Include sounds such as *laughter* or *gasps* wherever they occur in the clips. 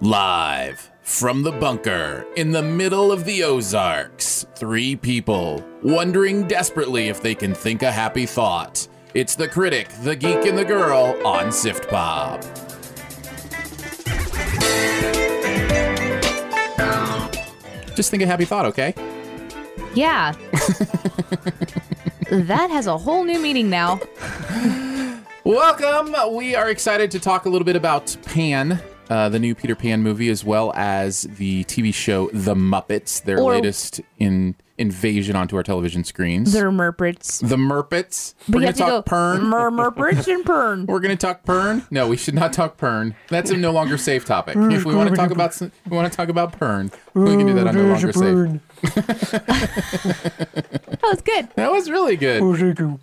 Live from the bunker in the middle of the Ozarks, three people wondering desperately if they can think a happy thought. It's the critic, the geek, and the girl on Sift Pop. Just think a happy thought, okay? Yeah. that has a whole new meaning now. Welcome. We are excited to talk a little bit about Pan, uh, the new Peter Pan movie, as well as the TV show The Muppets, their Or- latest in invasion onto our television screens. They're merprits. the Muppets. We're going to talk go Pern. mer and pern. *laughs* We're going to talk Pern. No, we should not talk Pern. That's a no longer safe topic. If we want to talk about, we want to talk about Pern. We can do that on no longer safe. *laughs* That was good. That was really good.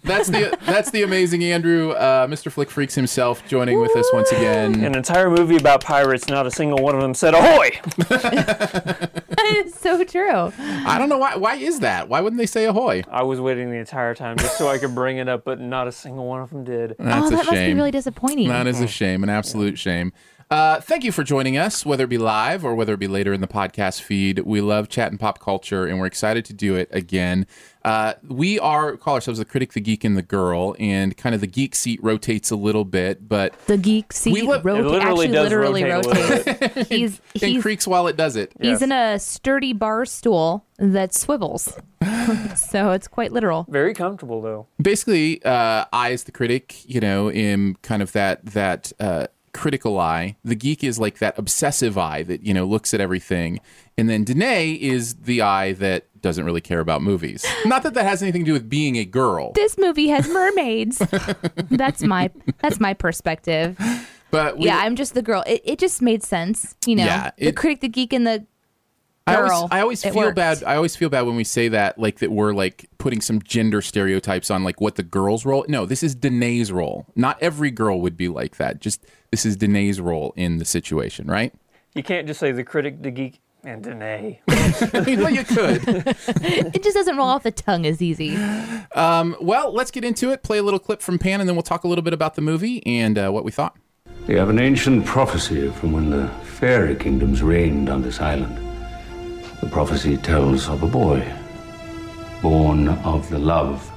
That's the *laughs* that's the amazing Andrew, uh, Mr. Flick Freaks himself, joining with us once again. An entire movie about pirates, not a single one of them said ahoy! *laughs* That is so true. I don't know why. Why is that? Why wouldn't they say ahoy? I was waiting the entire time just so I could bring it up, but not a single one of them did. That's oh, a that must be really disappointing. That is a shame, an absolute shame. Uh, thank you for joining us, whether it be live or whether it be later in the podcast feed. We love chat and pop culture, and we're excited to do it again. Uh, we are call ourselves the critic, the geek, and the girl, and kind of the geek seat rotates a little bit, but the geek seat We li- literally actually literally rotate rotates. *laughs* he's it he's creaks while it does it. he's Yes. in a sturdy bar stool that swivels. *laughs* so it's quite literal. Very comfortable though. basically uh, I as the critic, you know, am kind of that that uh, critical eye. The geek is like that obsessive eye that you know looks at everything, and then Danae is the eye that doesn't really care about movies. Not that that has anything to do with being a girl, This movie has mermaids. *laughs* that's my that's my perspective. but we, yeah, I'm just the girl. It, it just made sense, you know. Yeah, the critic, the geek, and the I always. I always feel worked. bad. I always feel bad when we say that, like that we're like putting some gender stereotypes on like what the girl's role. No, this is Danae's role. Not every girl would be like that. Just this is Danae's role in the situation, right? You can't just say the critic, the geek, and Danae. *laughs* I mean, well, you could. It just doesn't roll off the tongue as easy. Um, well, let's get into it. Play a little clip from Pan, and then we'll talk a little bit about the movie and uh, what we thought. We have an ancient prophecy from when the fairy kingdoms reigned on this island. The prophecy tells of a boy born of the love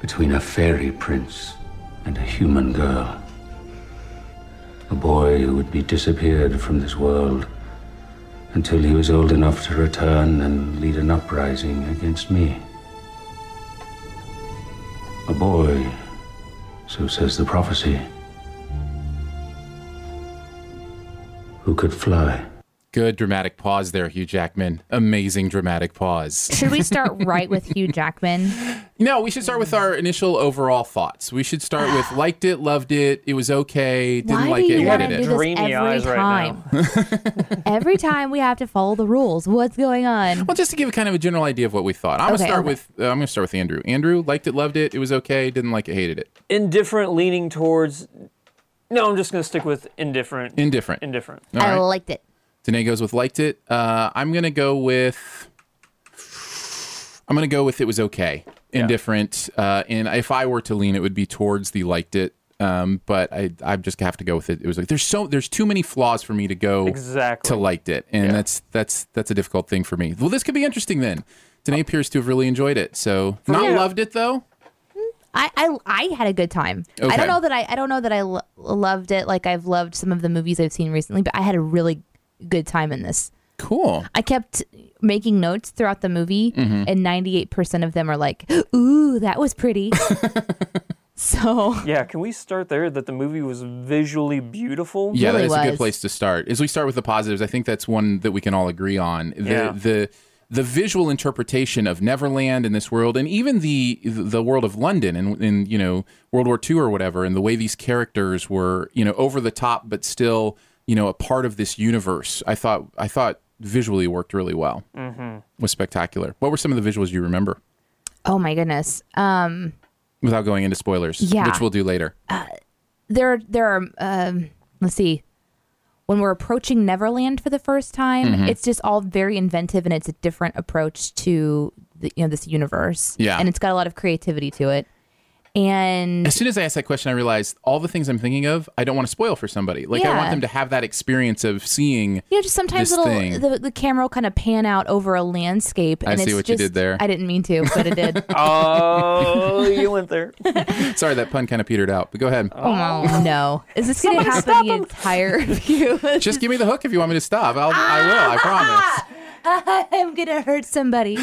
between a fairy prince and a human girl. A boy who would be disappeared from this world until he was old enough to return and lead an uprising against me. A boy, so says the prophecy, who could fly. Good dramatic pause there, Hugh Jackman. Amazing dramatic pause. Should we start *laughs* right with Hugh Jackman? No, we should start with our initial overall thoughts. We should start with *sighs* liked it, loved it, it was okay, didn't Why like do it, you want to hated do it. this Dreamy every eyes right time? now. every time we have to follow the rules. What's going on? Well, just to give kind of a general idea of what we thought. I'm gonna Okay, start okay. with uh, I'm gonna start with Andrew. Andrew liked it, loved it, it was okay, didn't like it, hated it. Indifferent, leaning towards No, I'm just gonna stick with indifferent. Indifferent. Indifferent. All I right. liked it. Danae goes with liked it. Uh, I'm gonna go with. I'm gonna go with it was okay, indifferent. Uh, and if I were to lean, it would be towards the liked it. Um, but I I just have to go with it. It was like there's so there's too many flaws for me to go Exactly. to liked it, and Yeah. that's that's that's a difficult thing for me. Well, this could be interesting then. Danae appears to have really enjoyed it. So not Yeah. loved it though. I, I I had a good time. I don't know that I I don't know that I lo- loved it like I've loved some of the movies I've seen recently, but I had a really good time in this. Cool. I kept making notes throughout the movie, Mm-hmm. and ninety eight percent of them are like, "Ooh, that was pretty." *laughs* so Yeah, can we start there? That the movie was visually beautiful. Yeah, Really that's a good place to start. As we start with the positives, I think that's one that we can all agree on. The Yeah. the the visual interpretation of Neverland in this world, and even the the world of London in, in you know World War II or whatever, and the way these characters were you know over the top, but still you know a part of this universe. I thought I thought visually worked really well. Mm-hmm. Was spectacular. What were some of the visuals you remember? oh my goodness, um, Without going into spoilers, Yeah. which we'll do later. there there are um, let's see. When we're approaching Neverland for the first time, Mm-hmm. it's just all very inventive and it's a different approach to the, you know this universe. Yeah. and it's got a lot of creativity to it. And As soon as I asked that question, I realized all the things I'm thinking of, I don't want to spoil for somebody. Like I want them to have that experience of seeing. You know, just sometimes this little thing. the, the camera will kind of pan out over a landscape. I and see it's what you did there. I didn't mean to, but it did. *laughs* *laughs* Oh, you went there. *laughs* Sorry, that pun kind of petered out. But go ahead. oh no! Is this going to happen the entire view? Just give me the hook if you want me to stop. I'll, I will. I promise. I'm going to hurt somebody.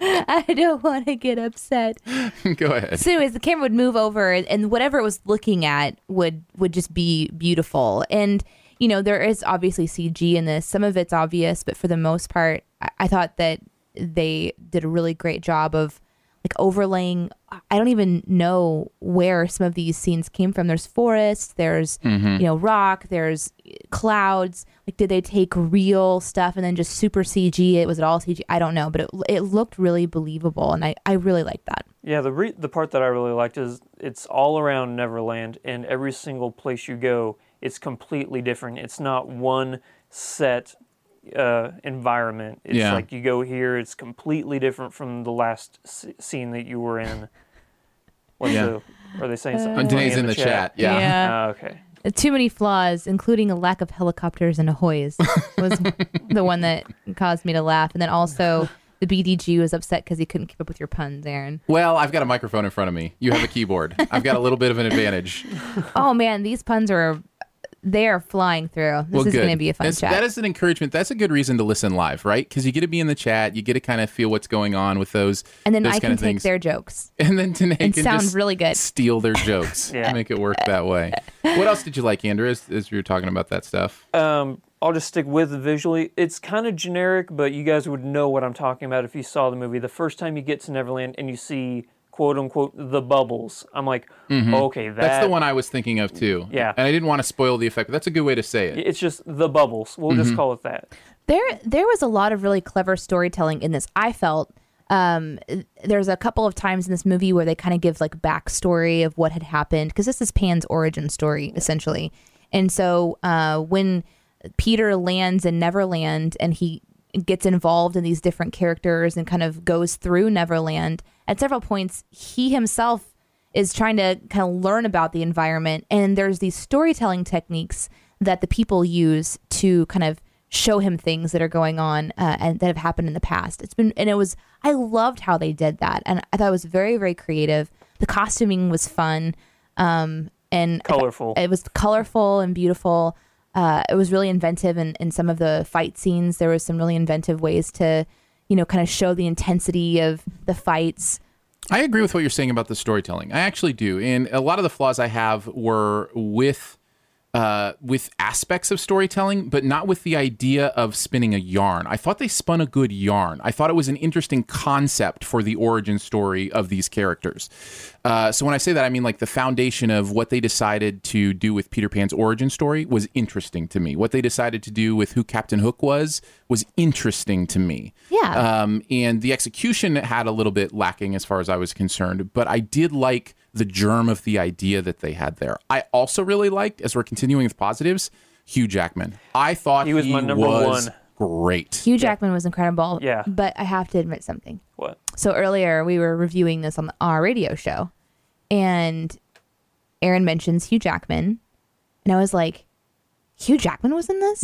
*laughs* I don't want to get upset. *laughs* go ahead. So, anyways, the camera would move over, and- whatever it was looking at would would just be beautiful. And you know, there is obviously CG in this. Some of it's obvious, but for the most part, I, I thought that they did a really great job of like overlaying. I don't even know where some of these scenes came from. There's forests, there's mm-hmm. you know rock, there's clouds. Like, did they take real stuff and then just super CG it? Was it all CG? I don't know, but it it looked really believable, and I I really liked that. Yeah, the re- the part that I really liked is it's all around Neverland, and every single place you go, it's completely different. It's not one set uh, environment. It's Yeah. like you go here, it's completely different from the last s- scene that you were in. What's Yeah. the? Are they saying Uh, something? Danae's funny in the chat. Yeah. Ah, okay. Too many flaws, including a lack of helicopters and ahoys, was *laughs* the one that caused me to laugh. And then also, the BDG was upset because he couldn't keep up with your puns, Aaron. Well, I've got a microphone in front of me. You have a keyboard. I've got a little bit of an advantage. *laughs* Oh man, these puns are they are flying through. This well, is going to be a fun That's- chat. That is an encouragement. That's a good reason to listen live, right? Because you get to be in the chat. You get to kind of feel what's going on with those. and then those I kind can of take things. their jokes. and then Danae and can sound just really good. steal their jokes. *laughs* Yeah. Make it work that way. What else did you like, Andrew? As, as you were talking about that stuff. Um, I'll just stick with visually. It's kind of generic, but you guys would know what I'm talking about if you saw the movie. The first time you get to Neverland and you see quote unquote the bubbles, I'm like, okay, that, Mm-hmm. That's the one I was thinking of too. Yeah. And I didn't want to spoil the effect, but that's a good way to say it. It's just the bubbles. We'll Mm-hmm. just call it that. There there was a lot of really clever storytelling in this. I felt um, there's a couple of times in this movie where they kind of give like backstory of what had happened because this is Pan's origin story essentially. And so uh, when Peter lands in Neverland and he gets involved in these different characters and kind of goes through Neverland, at several points he himself is trying to kind of learn about the environment and there's these storytelling techniques that the people use to kind of show him things that are going on uh, and that have happened in the past. It's been and it was i loved how they did that and i thought it was very very creative. The costuming was fun um, and Colorful. it was colorful and beautiful. Uh, it was really inventive in, in some of the fight scenes. There was some really inventive ways to you know kind of show the intensity of the fights I agree with what you're saying about the storytelling. I actually do. And a lot of the flaws I have were with uh, with aspects of storytelling, but not with the idea of spinning a yarn. I thought they spun a good yarn. I thought it was an interesting concept for the origin story of these characters. Uh, so when I say that, I mean like the foundation of what they decided to do with Peter Pan's origin story was interesting to me. What they decided to do with who Captain Hook was was interesting to me. Yeah. Um, and the execution had a little bit lacking as far as I was concerned, but I did like the germ of the idea that they had there. I also really liked, as we're continuing with positives, Hugh Jackman. I thought He was my number was one. Great. Hugh Jackman was incredible. Yeah. But I have to admit something. What? So earlier we were reviewing this on our radio show, and Aaron mentions Hugh Jackman, and I was like, Hugh Jackman was in this?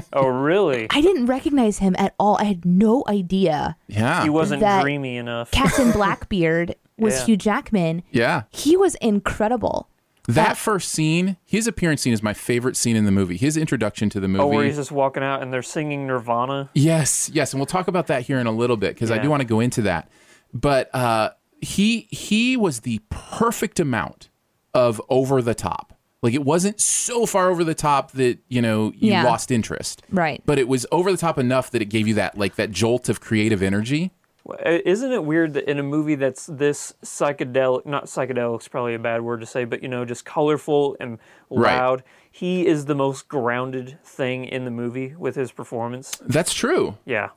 *laughs* Oh, really? I didn't recognize him at all. I had no idea Yeah. He wasn't That- dreamy enough. Captain *laughs* Blackbeard was Yeah. Hugh Jackman. yeah. He was incredible. That first scene, his appearance scene is my favorite scene in the movie. His introduction to the movie. Oh, where he's just walking out and they're singing Nirvana. Yes, yes, and we'll talk about that here in a little bit because I do want to go into that. But uh, he he was the perfect amount of over the top. Like it wasn't so far over the top that you know you Yeah. lost interest, Right. But it was over the top enough that it gave you that like that jolt of creative energy. Well, i- Isn't it weird that in a movie that's this psychedelic, not psychedelic psychedelic's probably a bad word to say, but you know, just colorful and Right. loud, he is the most grounded thing in the movie with his performance. That's true. Yeah.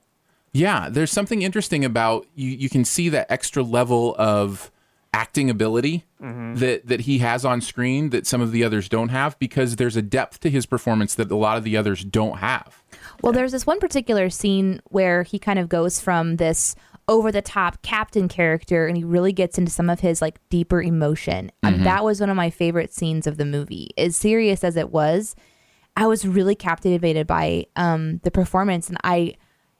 Yeah, there's something interesting about you. You can see that extra level of acting ability mm-hmm. that that he has on screen that some of the others don't have because there's a depth to his performance that a lot of the others don't have. Well, there's this one particular scene where he kind of goes from this over the top captain character and he really gets into some of his like deeper emotion. And that was one of my favorite scenes of the movie. As serious as it was, I was really captivated by um, the performance and I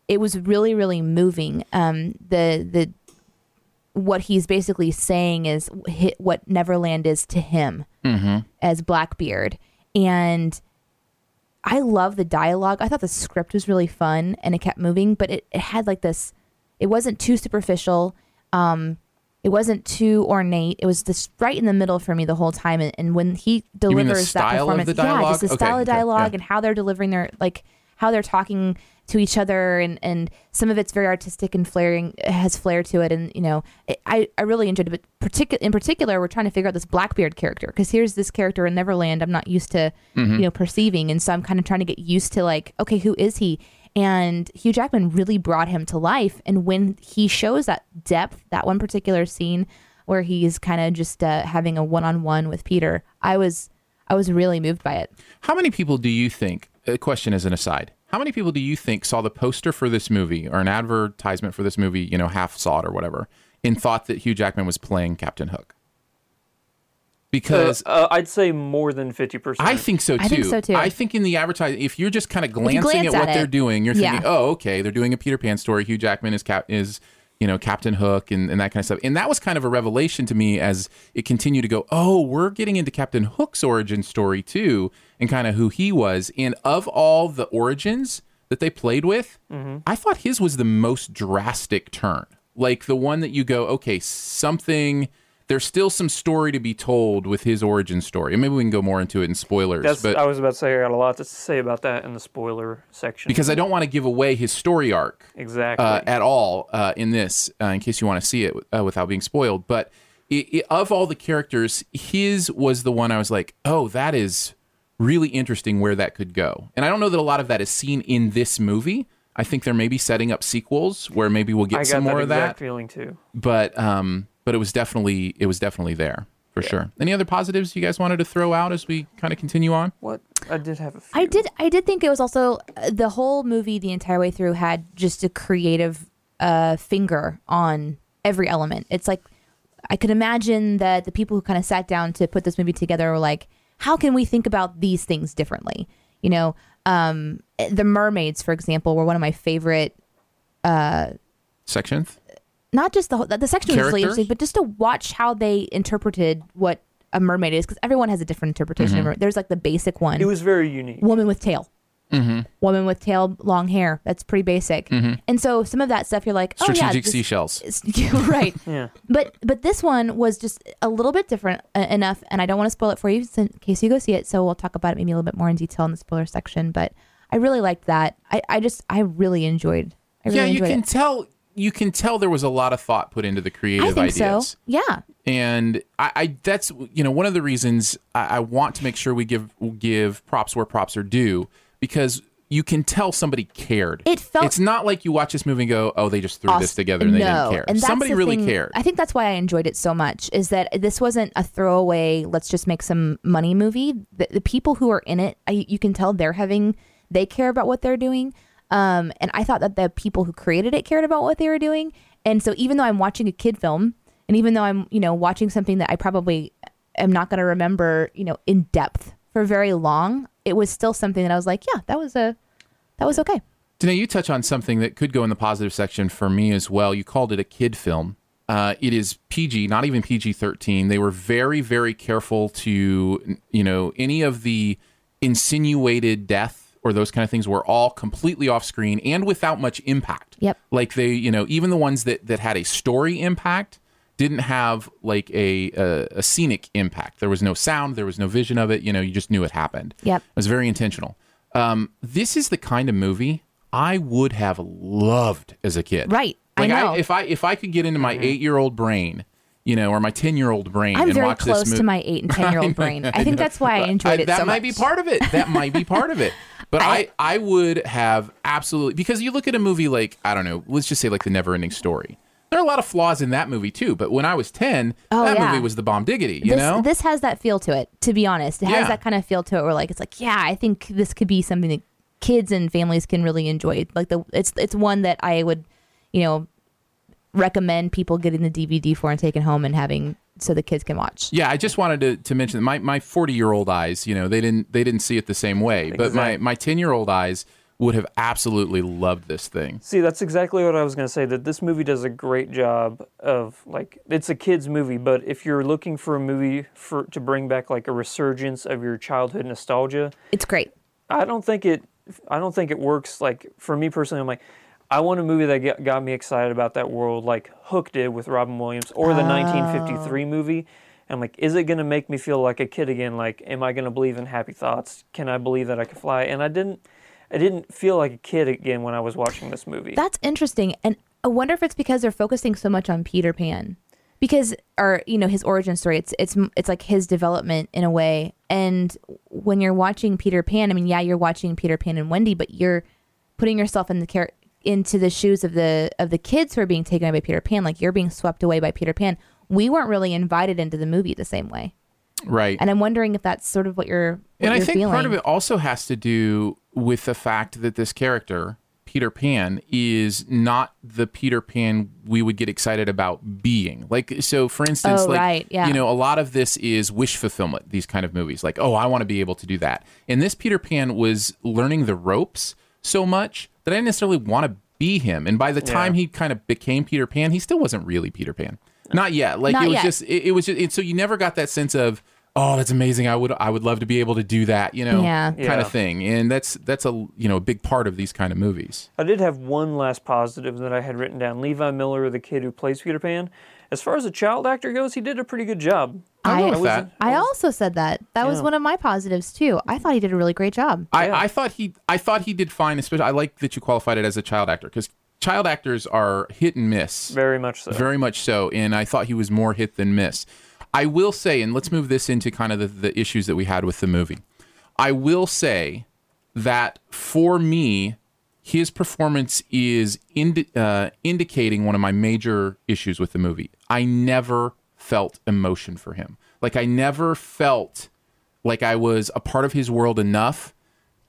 it was really really moving. Um, the the what he's basically saying is what Neverland is to him as Blackbeard and I love the dialogue. I thought the script was really fun and it kept moving, but it, it had like this it wasn't too superficial. Um it wasn't too ornate. It was just right in the middle for me the whole time. And, and when he delivers that performance, yeah, just the Okay, style of okay, dialogue yeah. and how they're delivering their like how they're talking to each other and and some of it's very artistic and flaring has flair to it and you know it, I I really enjoyed it but particu- in particular we're trying to figure out this Blackbeard character because here's this character in Neverland I'm not used to Mm-hmm. you know perceiving and so I'm kind of trying to get used to like okay who is he and Hugh Jackman really brought him to life and when he shows that depth that one particular scene where he's kind of just uh, having a one-on-one with Peter I was I was really moved by it How many people do you think? A question as an aside. How many people do you think saw the poster for this movie or an advertisement for this movie? You know, half saw it or whatever, and thought that Hugh Jackman was playing Captain Hook? Because Uh, uh, I'd say more than 50%. I think so too. I think so, too. I think in the advertising, if you're just kind of glancing glance at what at they're doing, you're thinking, yeah. "Oh, okay, they're doing a Peter Pan story. Hugh Jackman is cap is you know Captain Hook and, and that kind of stuff." And that was kind of a revelation to me as it continued to go. Oh, we're getting into Captain Hook's origin story too, and kind of who he was. And of all the origins that they played with, I thought his was the most drastic turn. Like the one that you go, okay, something. There's still some story to be told with his origin story. And maybe we can go more into it in spoilers. That's, but I was about to say I got a lot to say about that in the spoiler section. because I don't want to give away his story arc exactly. uh, at all uh, in this, uh, in case you want to see it uh, without being spoiled. But i i of all the characters, his was the one I was like, oh, that is really interesting where that could go. And I don't know that a lot of that is seen in this movie. I think they're maybe setting up sequels where maybe we'll get some that more of that. feeling too. But um, but it was definitely it was definitely there for sure. Any other positives you guys wanted to throw out as we kind of continue on? What? I did have a few. I did. I did think it was also uh, the whole movie. The entire way through had just a creative uh, finger on every element. It's like I could imagine that the people who kind of sat down to put this movie together were like, "How can we think about these things differently?" You know, um, the mermaids, for example, were one of my favorite. Section. Not just the whole, the section was really Characters? interesting, but just to watch how they interpreted what a mermaid is, because everyone has a different interpretation. Mm-hmm. of mer- There's like the basic one It was very unique. woman with tail. Mm-hmm. Woman with tail, long hair. That's pretty basic. And so some of that stuff, you're like, oh yeah, Strategic this- seashells. it's- *laughs* yeah, right. *laughs* Yeah. But but this one was just a little bit different uh, enough, and I don't want to spoil it for you in case you go see it. So we'll talk about it maybe a little bit more in detail in the spoiler section. But I really liked that. I, I just I really enjoyed. I really yeah, you enjoyed can it. tell. You can tell there was a lot of thought put into the creative I think ideas. so. Yeah. and I, I that's you know one of the reasons I, I want to make sure we give give props where props are due because you can tell somebody cared. It felt- It's not like you watch this movie and go, "Oh, they just threw this together and they no. didn't care." And somebody really thing- cared. I think that's why I enjoyed it so much. Is that this wasn't a throwaway, let's just make some money movie. The, the people who are in it, I, you can tell they're having, they care about what they're doing. Um, and I thought that the people who created it cared about what they were doing. And so even though I'm watching a kid film, and even though I'm, you know, watching something that I probably am not going to remember, you know, in depth for very long, it was still something that I was like, yeah, that was a, that was okay. Danae, you touch on something that could go in the positive section for me as well. You called it a kid film. Uh, it is PG, not even PG 13. They were very, very careful to, you know, any of the insinuated death or those kind of things were all completely off screen and without much impact. Yep. Like they, you know, even the ones that, that had a story impact didn't have like a, a, a scenic impact. There was no sound, there was no vision of it. You know, you just knew it happened. Yep. It was very intentional. Um, this is the kind of movie I would have loved as a kid. Right. I Like know. if I if I could get into my eight year old brain, you know, or my ten year old brain, I'm and very watch close this movie, to my eight and *laughs* ten year old brain. I think that's why I enjoyed I- it that so might much. be part of it. That might be part of it. *laughs* But I, I, would have absolutely because you look at a movie like I don't know, let's just say like the Never Ending Story. There are a lot of flaws in that movie too. But when I was ten, Oh, that yeah. movie was the bomb diggity. You this, know, this has that feel to it. To be honest, it has Yeah. that kind of feel to it. Where like it's like, yeah, I think this could be something that kids and families can really enjoy. Like the it's it's one that I would, you know, recommend people getting the DVD for and taking home and having so the kids can watch. Yeah, I just wanted to, to mention that my my forty year old eyes, you know, they didn't they didn't see it the same way, but my my ten year old eyes would have absolutely loved this thing. See, that's exactly what I was going to say. That this movie does a great job of like it's a kids movie, but if you're looking for a movie for to bring back like a resurgence of your childhood nostalgia, It's great. I don't think it. I don't think it works. Like for me personally, I'm like, I want a movie that got me excited about that world, like Hook did with Robin Williams, or the 1953 movie. I'm like, is it going to make me feel like a kid again? Like, am I going to believe in happy thoughts? Can I believe that I can fly? And I didn't. I didn't feel like a kid again when I was watching this movie. That's interesting, and I wonder if it's because they're focusing so much on Peter Pan, because or you know his origin story. It's it's it's like his development in a way. And when you're watching Peter Pan, I mean, yeah, you're watching Peter Pan and Wendy, but you're putting yourself in the care into the shoes of the of the kids who are being taken away by Peter Pan. Like you're being swept away by Peter Pan. We weren't really invited into the movie the same way, Right. and I'm wondering if that's sort of what you're. What and I you're think feeling. part of it also has to do with the fact that this character, Peter Pan, is not the Peter Pan we would get excited about being. Like, so for instance, Oh, like, right, yeah. you know, a lot of this is wish fulfillment, these kind of movies. Like, oh, I want to be able to do that. And this Peter Pan was learning the ropes so much that I didn't necessarily want to be him. And by the time he kind of became Peter Pan, he still wasn't really Peter Pan. Not yet. Like Not it was yet. just it, it was just it, so you never got that sense of oh that's amazing I would I would love to be able to do that you know Yeah. kind Yeah. of thing and that's that's a you know a big part of these kind of movies. I did have one last positive that I had written down. Levi Miller, the kid who plays Peter Pan, as far as a child actor goes, he did a pretty good job. I, I- with that. I also said that. That was one of my positives too. I thought he did a really great job. I, Yeah. I thought he I thought he did fine. Especially I like that you qualified it as a child actor because child actors are hit and miss. Very much so. Very much so. And I thought he was more hit than miss. I will say, and let's move this into kind of the, the issues that we had with the movie. I will say that for me, his performance is indi- uh, indicating one of my major issues with the movie. I never felt emotion for him. Like, I never felt like I was a part of his world enough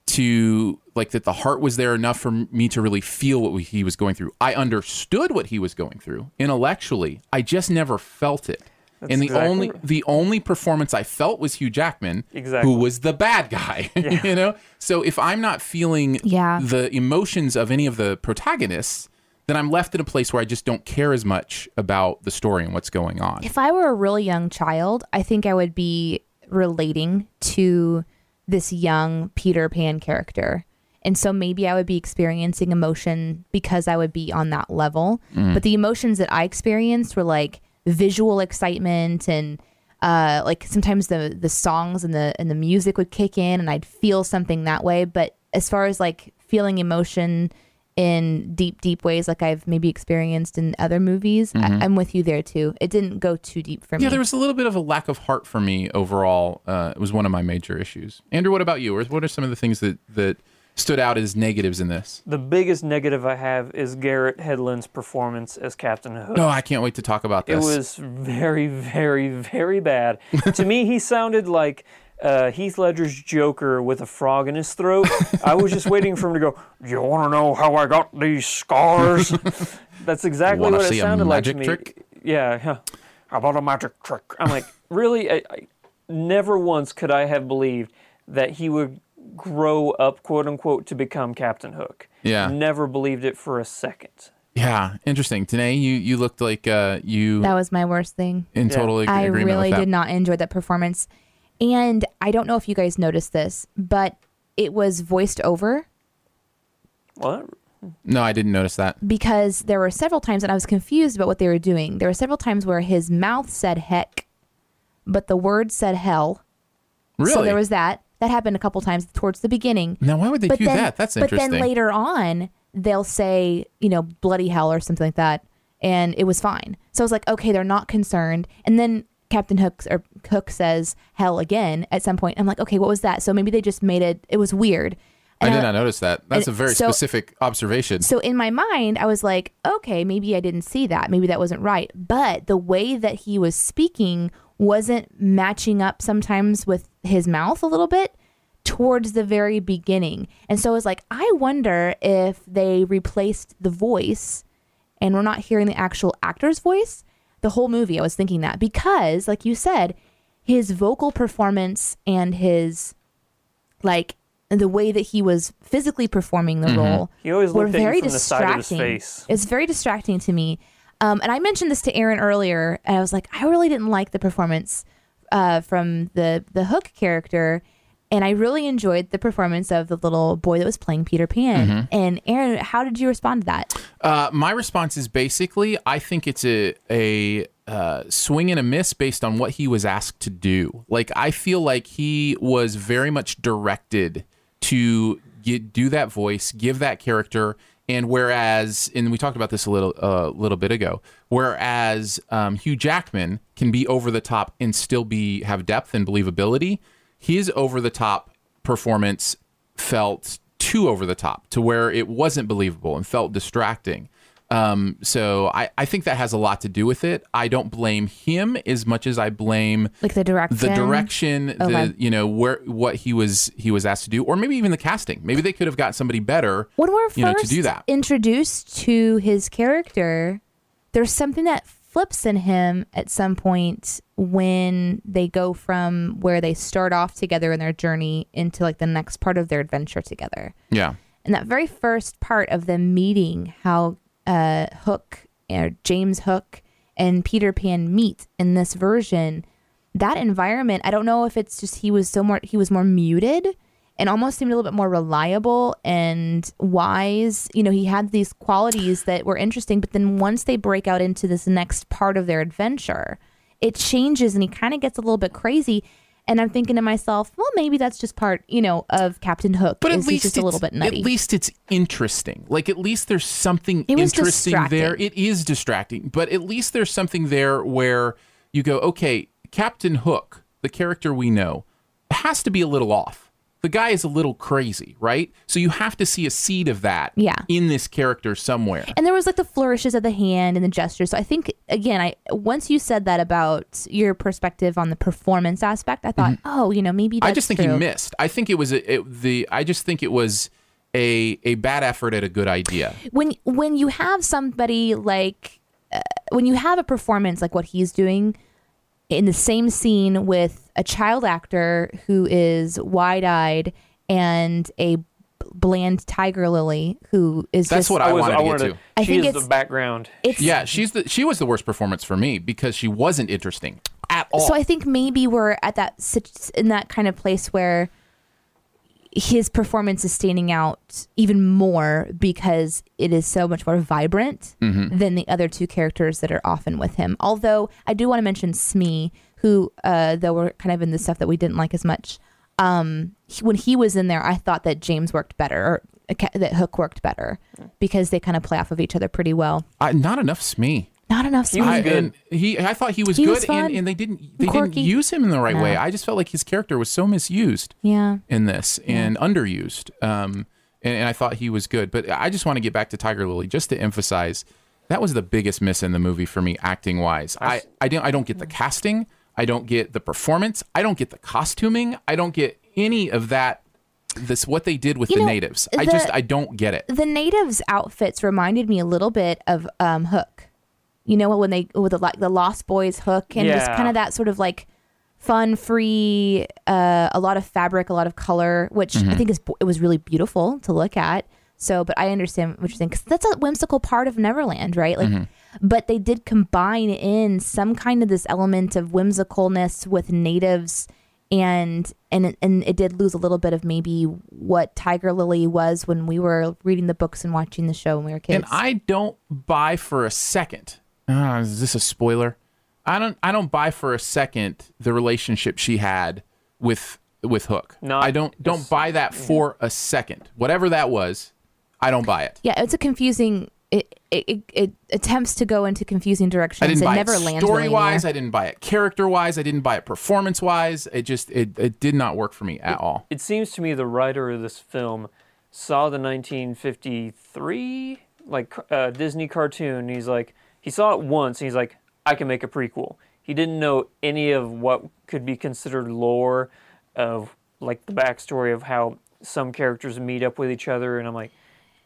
to like that the heart was there enough for me to really feel what he was going through. I understood what he was going through intellectually. I just never felt it. and the exactly only the only performance I felt was Hugh Jackman, Exactly. who was the bad guy. *laughs* you know, so if I'm not feeling Yeah. the emotions of any of the protagonists, then I'm left in a place where I just don't care as much about the story and what's going on. If I were a really young child, I think I would be relating to this young Peter Pan character. And so maybe I would be experiencing emotion because I would be on that level. But the emotions that I experienced were like visual excitement and uh, like sometimes the the songs and the and the music would kick in and I'd feel something that way. But as far as like feeling emotion in deep, deep ways like I've maybe experienced in other movies, I, I'm with you there too. It didn't go too deep for me. Yeah, there was a little bit of a lack of heart for me overall. Uh, it was one of my major issues. Andrew, what about you? Or what are some of the things that that stood out as negatives in this? The biggest negative I have is Garrett Hedlund's performance as Captain Hook. No, I can't wait to talk about this. It was very, very, very bad. to me, he sounded like uh, Heath Ledger's Joker with a frog in his throat. I was just waiting for him to go, Do you want to know how I got these scars? *laughs* That's exactly Wanna what see it a sounded like to me. trick? Yeah, yeah. How about a magic trick? I'm like, really? I, I, never once could I have believed that he would grow up, quote unquote, to become Captain Hook. Yeah. Never believed it for a second. yeah, interesting. Tanae, you you looked like uh, you That was my worst thing. in Yeah. total ag- I agreement really with that. did not enjoy that performance. And I don't know if you guys noticed this, but it was voiced over What? No, I didn't notice that. because there were several times, and I was confused about what they were doing. There were several times where his mouth said heck, but the word said hell. Really? So there was that. That happened a couple times towards the beginning. now, why would they but do then, that? That's interesting. but then later on, they'll say, you know, bloody hell or something like that, and it was fine. So I was like, okay, they're not concerned. And then Captain Hook or Hook says hell again at some point. I'm like, okay, what was that? So maybe they just made it. It was weird. I did not notice that. That's a very so- specific observation. So in my mind, I was like, okay, maybe I didn't see that. Maybe that wasn't right. But the way that he was speaking wasn't matching up sometimes with his mouth a little bit towards the very beginning. And so I was like, I wonder if they replaced the voice and we're not hearing the actual actor's voice the whole movie. I was thinking that because, like you said, his vocal performance and his like the way that he was physically performing the role He always were looked at you very from the side distracting. It's very distracting to me. Um, and I mentioned this to Aaron earlier, and I was like, I really didn't like the performance uh, from the the Hook character, and I really enjoyed the performance of the little boy that was playing Peter Pan. Mm-hmm. And Aaron, how did you respond to that? Uh, my response is basically, I think it's a a uh, swing and a miss based on what he was asked to do. Like, I feel like he was very much directed to get, do that voice, give that character. And whereas, and we talked about this a little a little bit ago, whereas um, Hugh Jackman can be over the top and still be have depth and believability, his over the top performance felt too over the top to where it wasn't believable and felt distracting. Um, so I, I think that has a lot to do with it. I don't blame him as much as I blame Like the direction? the direction, Okay. the you know where what he was he was asked to do, or maybe even the casting. Maybe they could have got somebody better, When we're you know, to first do that. introduced to his character, there's something that flips in him at some point when they go from where they start off together in their journey into like the next part of their adventure together. Yeah, And that very first part of them meeting, how uh, Hook or James Hook and Peter Pan meet in this version, that environment, I don't know if it's just he was so more he was more muted and almost seemed a little bit more reliable and wise. You know, he had these qualities that were interesting, but then once they break out into this next part of their adventure, it changes and he kind of gets a little bit crazy. And I'm thinking to myself, well, maybe that's just part, you know, of Captain Hook. but at least just a little bit nutty. At least it's interesting. Like at least there's something interesting there. It is distracting, but at least there's something there where you go, okay, Captain Hook, the character we know, has to be a little off. The guy is a little crazy, right? So you have to see a seed of that Yeah. in this character somewhere. and there was like the flourishes of the hand and the gestures. So I think again, I once you said that about your perspective on the performance aspect, I thought, oh, you know, maybe Mm-hmm. I just think true. he missed. I think it was a, it, the. I just think it was a a bad effort at a good idea. when when you have somebody like uh, when you have a performance like what he's doing in the same scene with a child actor who is wide-eyed and a bland tiger lily who is That's just what I was, wanted to get to. I She think is it's- the background. it's Yeah, she's the she was the worst performance for me because she wasn't interesting at all. So I think maybe we're at that in that kind of place where his performance is standing out even more because it is so much more vibrant Mm-hmm. than the other two characters that are often with him. Although I do want to mention Smee, who uh, though we're kind of in the stuff that we didn't like as much. Um, he- when he was in there, I thought that James worked better, or uh, that Hook worked better, because they kind of play off of each other pretty well. I, not enough Smee. Not enough Smee. was I, good. and he, I thought he was He good, was fun. and, and they didn't they didn't Quirky. use him in the right No. way. I just felt like his character was so misused yeah. in this and underused. Um, and, and I thought he was good. But I just want to get back to Tiger Lily just to emphasize that was the biggest miss in the movie for me, acting wise. I I don't I don't get the casting. I don't get the performance. I don't get the costuming. I don't get any of that. This what they did with You the know, natives. I the- just I don't get it. the natives' outfits reminded me a little bit of um, Hook. You know what when they with the like the Lost Boys hook and just kind of that sort of like fun, free, uh, a lot of fabric, a lot of color, which Mm-hmm. I think is it was really beautiful to look at. So, but I understand what you're saying because that's a whimsical part of Neverland, right? Like, Mm-hmm. but they did combine in some kind of this element of whimsicalness with natives and and and it did lose a little bit of maybe what Tiger Lily was when we were reading the books and watching the show when we were kids. And I don't buy for a second. Uh, is this a spoiler? I don't. I don't buy for a second the relationship she had with with Hook. No, I don't. Don't buy that for a second. Whatever that was, I don't buy it. yeah, it's a confusing. It, it, it, it attempts to go into confusing directions I didn't and buy never it lands story really wise. anywhere. I didn't buy it character wise. I didn't buy it performance wise. It just it, it did not work for me at all. It seems to me the writer of this film saw the 1953 like uh, Disney cartoon. He's like, he saw it once. And he's like, I can make a prequel. He didn't know any of what could be considered lore of like the backstory of how some characters meet up with each other. And I'm like,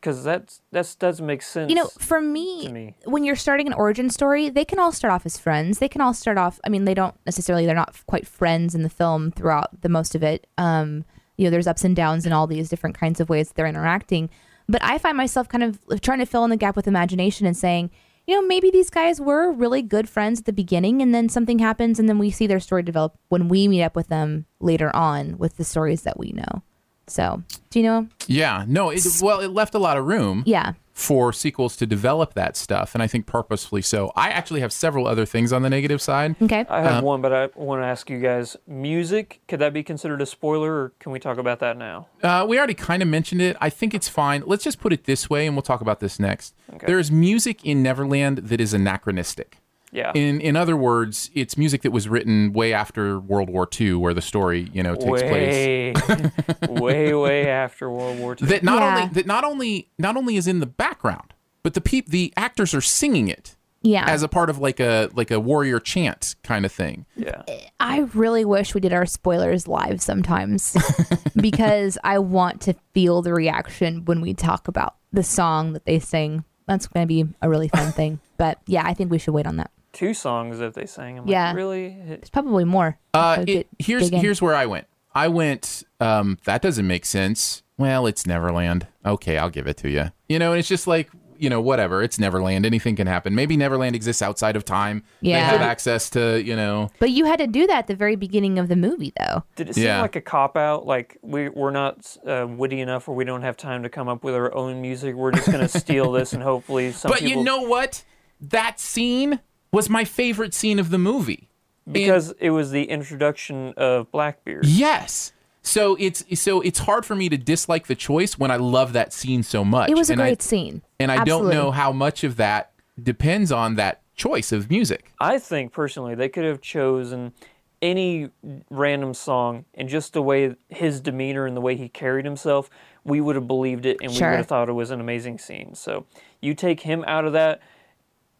because that's that doesn't make sense. you know, for me, me. when you're starting an origin story, they can all start off as friends. They can all start off. I mean, they don't necessarily. They're not quite friends in the film throughout the most of it. Um, you know, there's ups and downs in all these different kinds of ways they're interacting. But I find myself kind of trying to fill in the gap with imagination and saying, you know, maybe these guys were really good friends at the beginning, and then something happens, and then we see their story develop when we meet up with them later on with the stories that we know. So, do you know? Yeah. No. It, well, it left a lot of room. Yeah. for sequels to develop that stuff, and I think purposefully so. I actually have several other things on the negative side. Okay. I have one, but I want to ask you guys: music could that be considered a spoiler, or can we talk about that now? Uh, we already kind of mentioned it. I think it's fine. Let's just put it this way, and we'll talk about this next. Okay. There is music in Neverland that is anachronistic. Yeah. In in other words, it's music that was written way after World War II, where the story you know takes place. way, *laughs* way, way after World War II. That not Yeah. only that not only not only is in the background, but the peop, the actors are singing it Yeah. as a part of like a like a warrior chant kind of thing. yeah, I really wish we did our spoilers live sometimes *laughs* because I want to feel the reaction when we talk about the song that they sing. That's going to be a really fun thing. But yeah, I think we should wait on that. Two songs that they sang. I'm Yeah. like, really? It's probably more. Uh, it- get- here's here's where I went. I went. Um, that doesn't make sense. Well, it's Neverland. Okay, I'll give it to you. You know, and it's just like you know, whatever. It's Neverland. Anything can happen. Maybe Neverland exists outside of time. Yeah. They have access to you know. But you had to do that at the very beginning of the movie, though. Did it seem Yeah. like a cop out? Like we we're not uh, witty enough, or we don't have time to come up with our own music. We're just gonna steal *laughs* this, and hopefully some But people. you know what? That scene was my favorite scene of the movie. And- because it was the introduction of Blackbeard. yes. So it's so it's hard for me to dislike the choice when I love that scene so much. It was a and great I, scene. And I Absolutely. don't know how much of that depends on that choice of music. I think personally they could have chosen any random song, and just the way his demeanor and the way he carried himself, we would have believed it, and we would have thought it was an amazing scene. So you take him out of that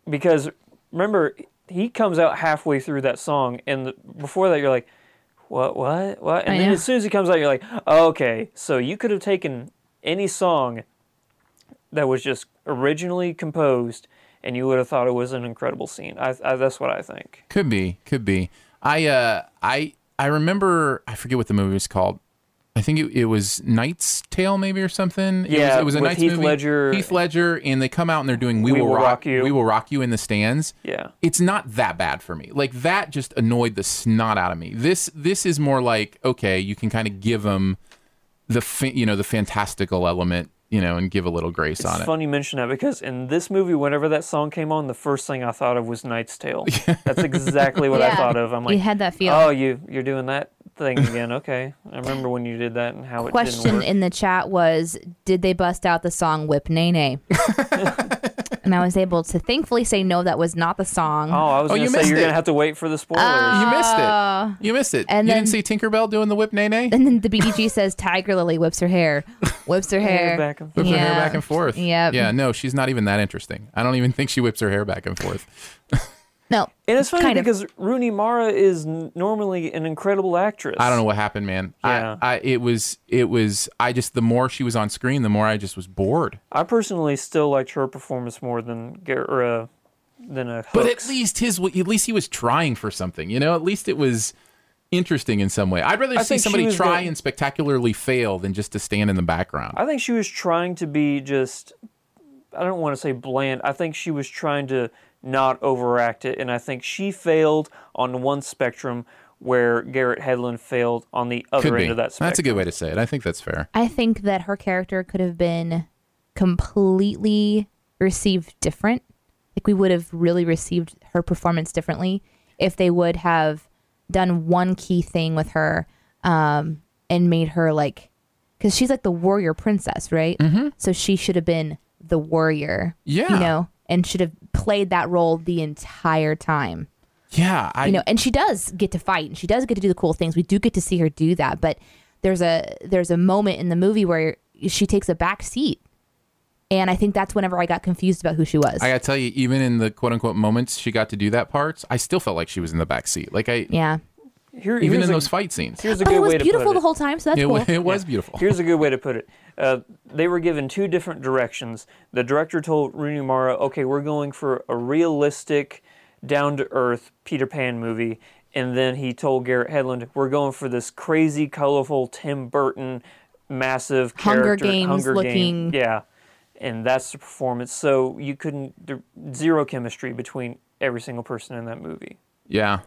because remember he comes out halfway through that song, and the, before that you're like, what, what, what? And I then know. as soon as he comes out, you're like, okay, so you could have taken any song that was just originally composed, and you would have thought it was an incredible scene. I, I that's what I think. Could be, could be. I uh I I remember I forget what the movie was called. I think it, it was Knight's Tale maybe or something. It was, Yeah, it was a with Knight's Heath movie. Ledger. Heath Ledger and they come out and they're doing We, Will, rock, You. We Will Rock You in the stands. Yeah. It's not that bad for me. Like that just annoyed the snot out of me. This this is more like okay, you can kind of give them the fa- you know the fantastical element, you know, and give a little grace It's on it. funny you mention that because in this movie, whenever that song came on, the first thing I thought of was Knight's Tale. *laughs* That's exactly what I thought of. I'm like, you had that feel. oh, you you're doing that thing again. Okay, I remember when you did that and how it Question in the chat was Did they bust out the song Whip Nae *laughs* Nae? and I was able to thankfully say no. That was not the song. Oh, I was Oh, going you to say missed you're it. going to have to wait for the spoilers. You missed it. You missed it. Uh, and you then- didn't see Tinkerbell doing the whip nae nae? And then the BBG says Tiger Lily whips her hair, whips her Hair hair. back and Whips her hair Yeah. back and forth. Yep. Yeah, no, she's not even that interesting. I don't even think she whips her hair back and forth. *laughs* No, and it's funny kind of. because Rooney Mara is n- normally an incredible actress. I don't know what happened, man. Yeah. I, I it was it was I just the more she was on screen, the more I just was bored. I personally still liked her performance more than Gar- or, uh, than a But at least his at least he was trying for something, you know. At least it was interesting in some way. I'd rather I see somebody try the- and spectacularly fail than just to stand in the background. I think she was trying to be just. I don't want to say bland. I think she was trying to not overact it, and I think she failed on one spectrum where Garrett Hedlund failed on the other Could end be. of that spectrum. That's a good way to say it. I think that's fair. I think that her character could have been completely received different. Like we would have really received her performance differently if they would have done one key thing with her um, and made her like, because she's like the warrior princess, right? Mm-hmm. So she should have been the warrior. Yeah. You know, and should have played that role the entire time. Yeah, I you know and she does get to fight and she does get to do the cool things we do get to see her do that but there's a there's a moment in the movie where she takes a back seat and i think that's whenever i got confused about who she was I gotta tell you, even in the quote unquote moments she got to do that parts, I still felt like she was in the back seat. Like I, yeah Here, even in a- those fight scenes, Here's a but good it was way to beautiful put the it. whole time so that's it, cool it was beautiful. Here's a good way to put it. *laughs* Uh, they were given two different directions. The director told Rooney Mara, "Okay, we're going for a realistic, down-to-earth Peter Pan movie," and then he told Garrett Hedlund, "We're going for this crazy, colorful Tim Burton, massive Hunger Games Hunger looking- Game. Yeah, and that's the performance. So you couldn't zero chemistry between every single person in that movie. Yeah,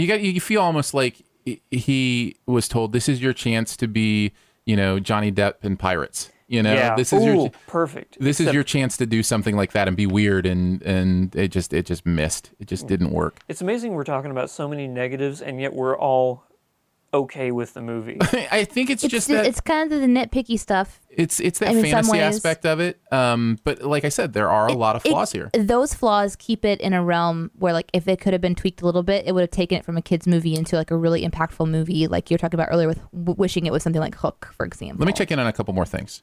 you got you feel almost like he- was told this is your chance to be, you know, Johnny Depp in Pirates. You know, yeah, this is Ooh, your perfect. this is your chance to do something like that and be weird and and it just it just missed. It just hmm. didn't work. It's amazing we're talking about so many negatives, and yet we're all okay with the movie. *laughs* I think it's, it's just the- that it's kind of the nitpicky stuff it's it's that I mean, fantasy ways- aspect of it. Um, but like I said, there are a lot of It- flaws here. those flaws keep it in a realm where like if it could have been tweaked a little bit it would have taken it from a kids movie into like a really impactful movie like you're talking about earlier with w- wishing it was something like hook for example Let me check in on a couple more things.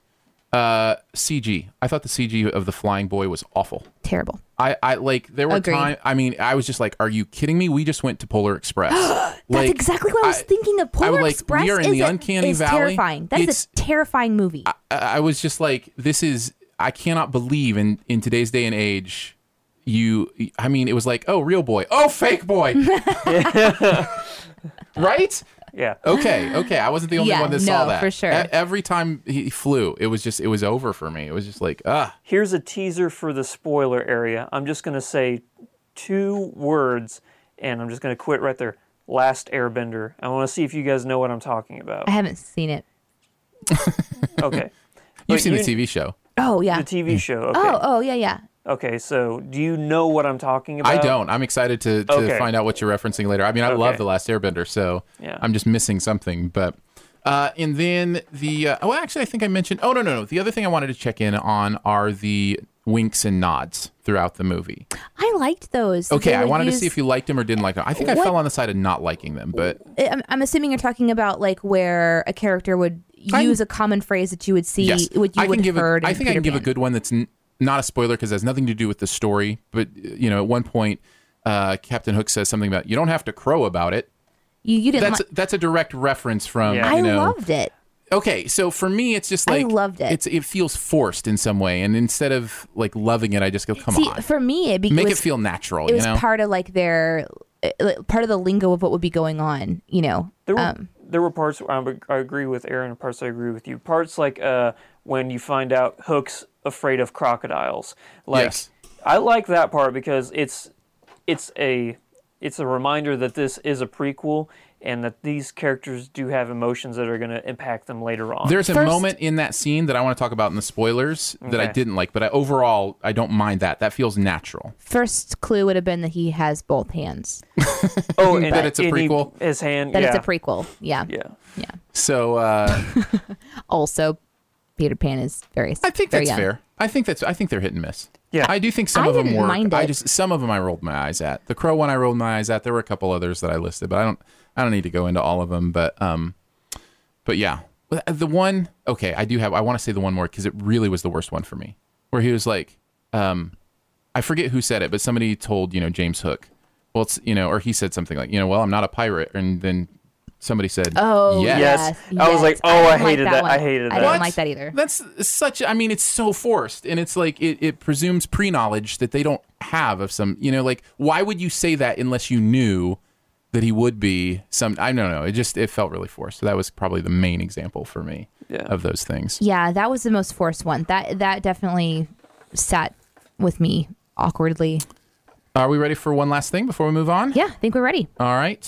Uh, CG. I thought the CG of the flying boy was awful. terrible I, I like there were times. I mean, I was just like, "Are you kidding me? We just went to Polar Express." *gasps* That's Like, exactly what I was I- thinking of. Polar would, like, Express we are in is the a- uncanny is valley. terrifying. That is It's- a terrifying movie. I, I was just like, "This is." I cannot believe in in today's day and age. You, I mean, it was like, "Oh, real boy. Oh, fake boy." *laughs* *laughs* right? Yeah. Okay, okay. I wasn't the only Yeah, one that saw no, that. for sure. E- every time he flew, it was just, it was over for me. It was just like, ah. Here's a teaser for the spoiler area. I'm just going to say two words, and I'm just going to quit right there. Last Airbender. I want to see if you guys know what I'm talking about. I haven't seen it. *laughs* Okay. You've But seen you- the TV show. Oh yeah. The TV show. Okay. Oh oh yeah yeah. Okay. So, do you know what I'm talking about? I don't. I'm excited to, to Okay. find out what you're referencing later. I mean, I love The Last Airbender, so Yeah. I'm just missing something. But uh, and then the uh, oh, actually, I think I mentioned. Oh no, no, no. The other thing I wanted to check in on are the winks and nods throughout the movie. I liked those. Okay, They I would wanted to see if you liked them or didn't like them. I think I fell on the side of not liking them, but I'm, I'm assuming you're talking about like where a character would I'm- use a common phrase that you would see, yes, what you I would have heard. I in think I Peter can give a good one that's n- not a spoiler because it has nothing to do with the story. But you know, at one point, uh, Captain Hook says something about you don't have to crow about it. You, you didn't. That's li- that's a direct reference from Yeah. you I know. loved it. okay, so for me, it's just like I like loved it. It's it feels forced in some way, and instead of like loving it, I just go, come See, on, for me, it, be- make was, it feel natural. It you was know, part of like their uh, part of the lingo of what would be going on. You know. There were, Um, there were parts where I, would- I agree with Aaron and parts I agree with you. Parts like uh, when you find out Hook's afraid of crocodiles. Like Yes. I like that part because it's it's a it's a reminder that this is a prequel and that these characters do have emotions that are going to impact them later on. There's a First- moment in that scene that I want to talk about in the spoilers that I didn't like, but I, overall, I don't mind that. That feels natural. first clue would have been that he has both hands. *laughs* oh, and That it's a and he- prequel? his hand. That yeah. it's a prequel. Yeah. Yeah. Yeah. So uh, *laughs* Also, Peter Pan is very. I think very that's young. fair. I think that's I think they're hit and miss. Yeah. I do think some I of them didn't work. mind I just some of them I rolled my eyes at. The Crow one I rolled my eyes at. There were a couple others that I listed, but I don't I don't need to go into all of them. But um, but yeah, the one okay, I do have. I want to say the one more because it really was the worst one for me, where he was like, um, I forget who said it, but somebody told you know James Hook. Well, it's you know, or he said something like, you know, well, I'm not a pirate, and then somebody said, Oh yes. Yes. yes. I was like, oh, I didn't like hated that. I hated that. I that. didn't What? like that either. That's such. I mean, it's so forced, and it's like it, it presumes pre knowledge that they don't have of some. You know, like why would you say that unless you knew that he would be some? I don't know. It just it felt really forced. So that was probably the main example for me Yeah. of those things. Yeah, that was the most forced one. That that definitely sat with me awkwardly. Are we ready for one last thing before we move on? Yeah, I think we're ready. All right.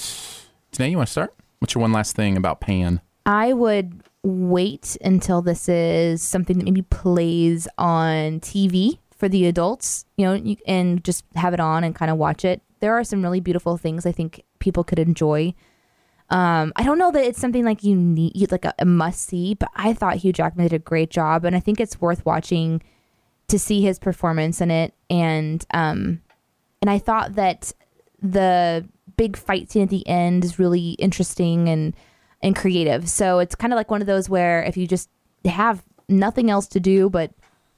Today, you want to start? What's your one last thing about Pan? I would wait until this is something that maybe plays on TV for the adults, you know, you, and just have it on and kind of watch it. There are some really beautiful things I think people could enjoy. Um, I don't know that it's something like you need, like a, a must see, but I thought Hugh Jackman did a great job, and I think it's worth watching to see his performance in it. And um, and I thought that the big fight scene at the end is really interesting and and creative. So it's kind of like one of those where if you just have nothing else to do but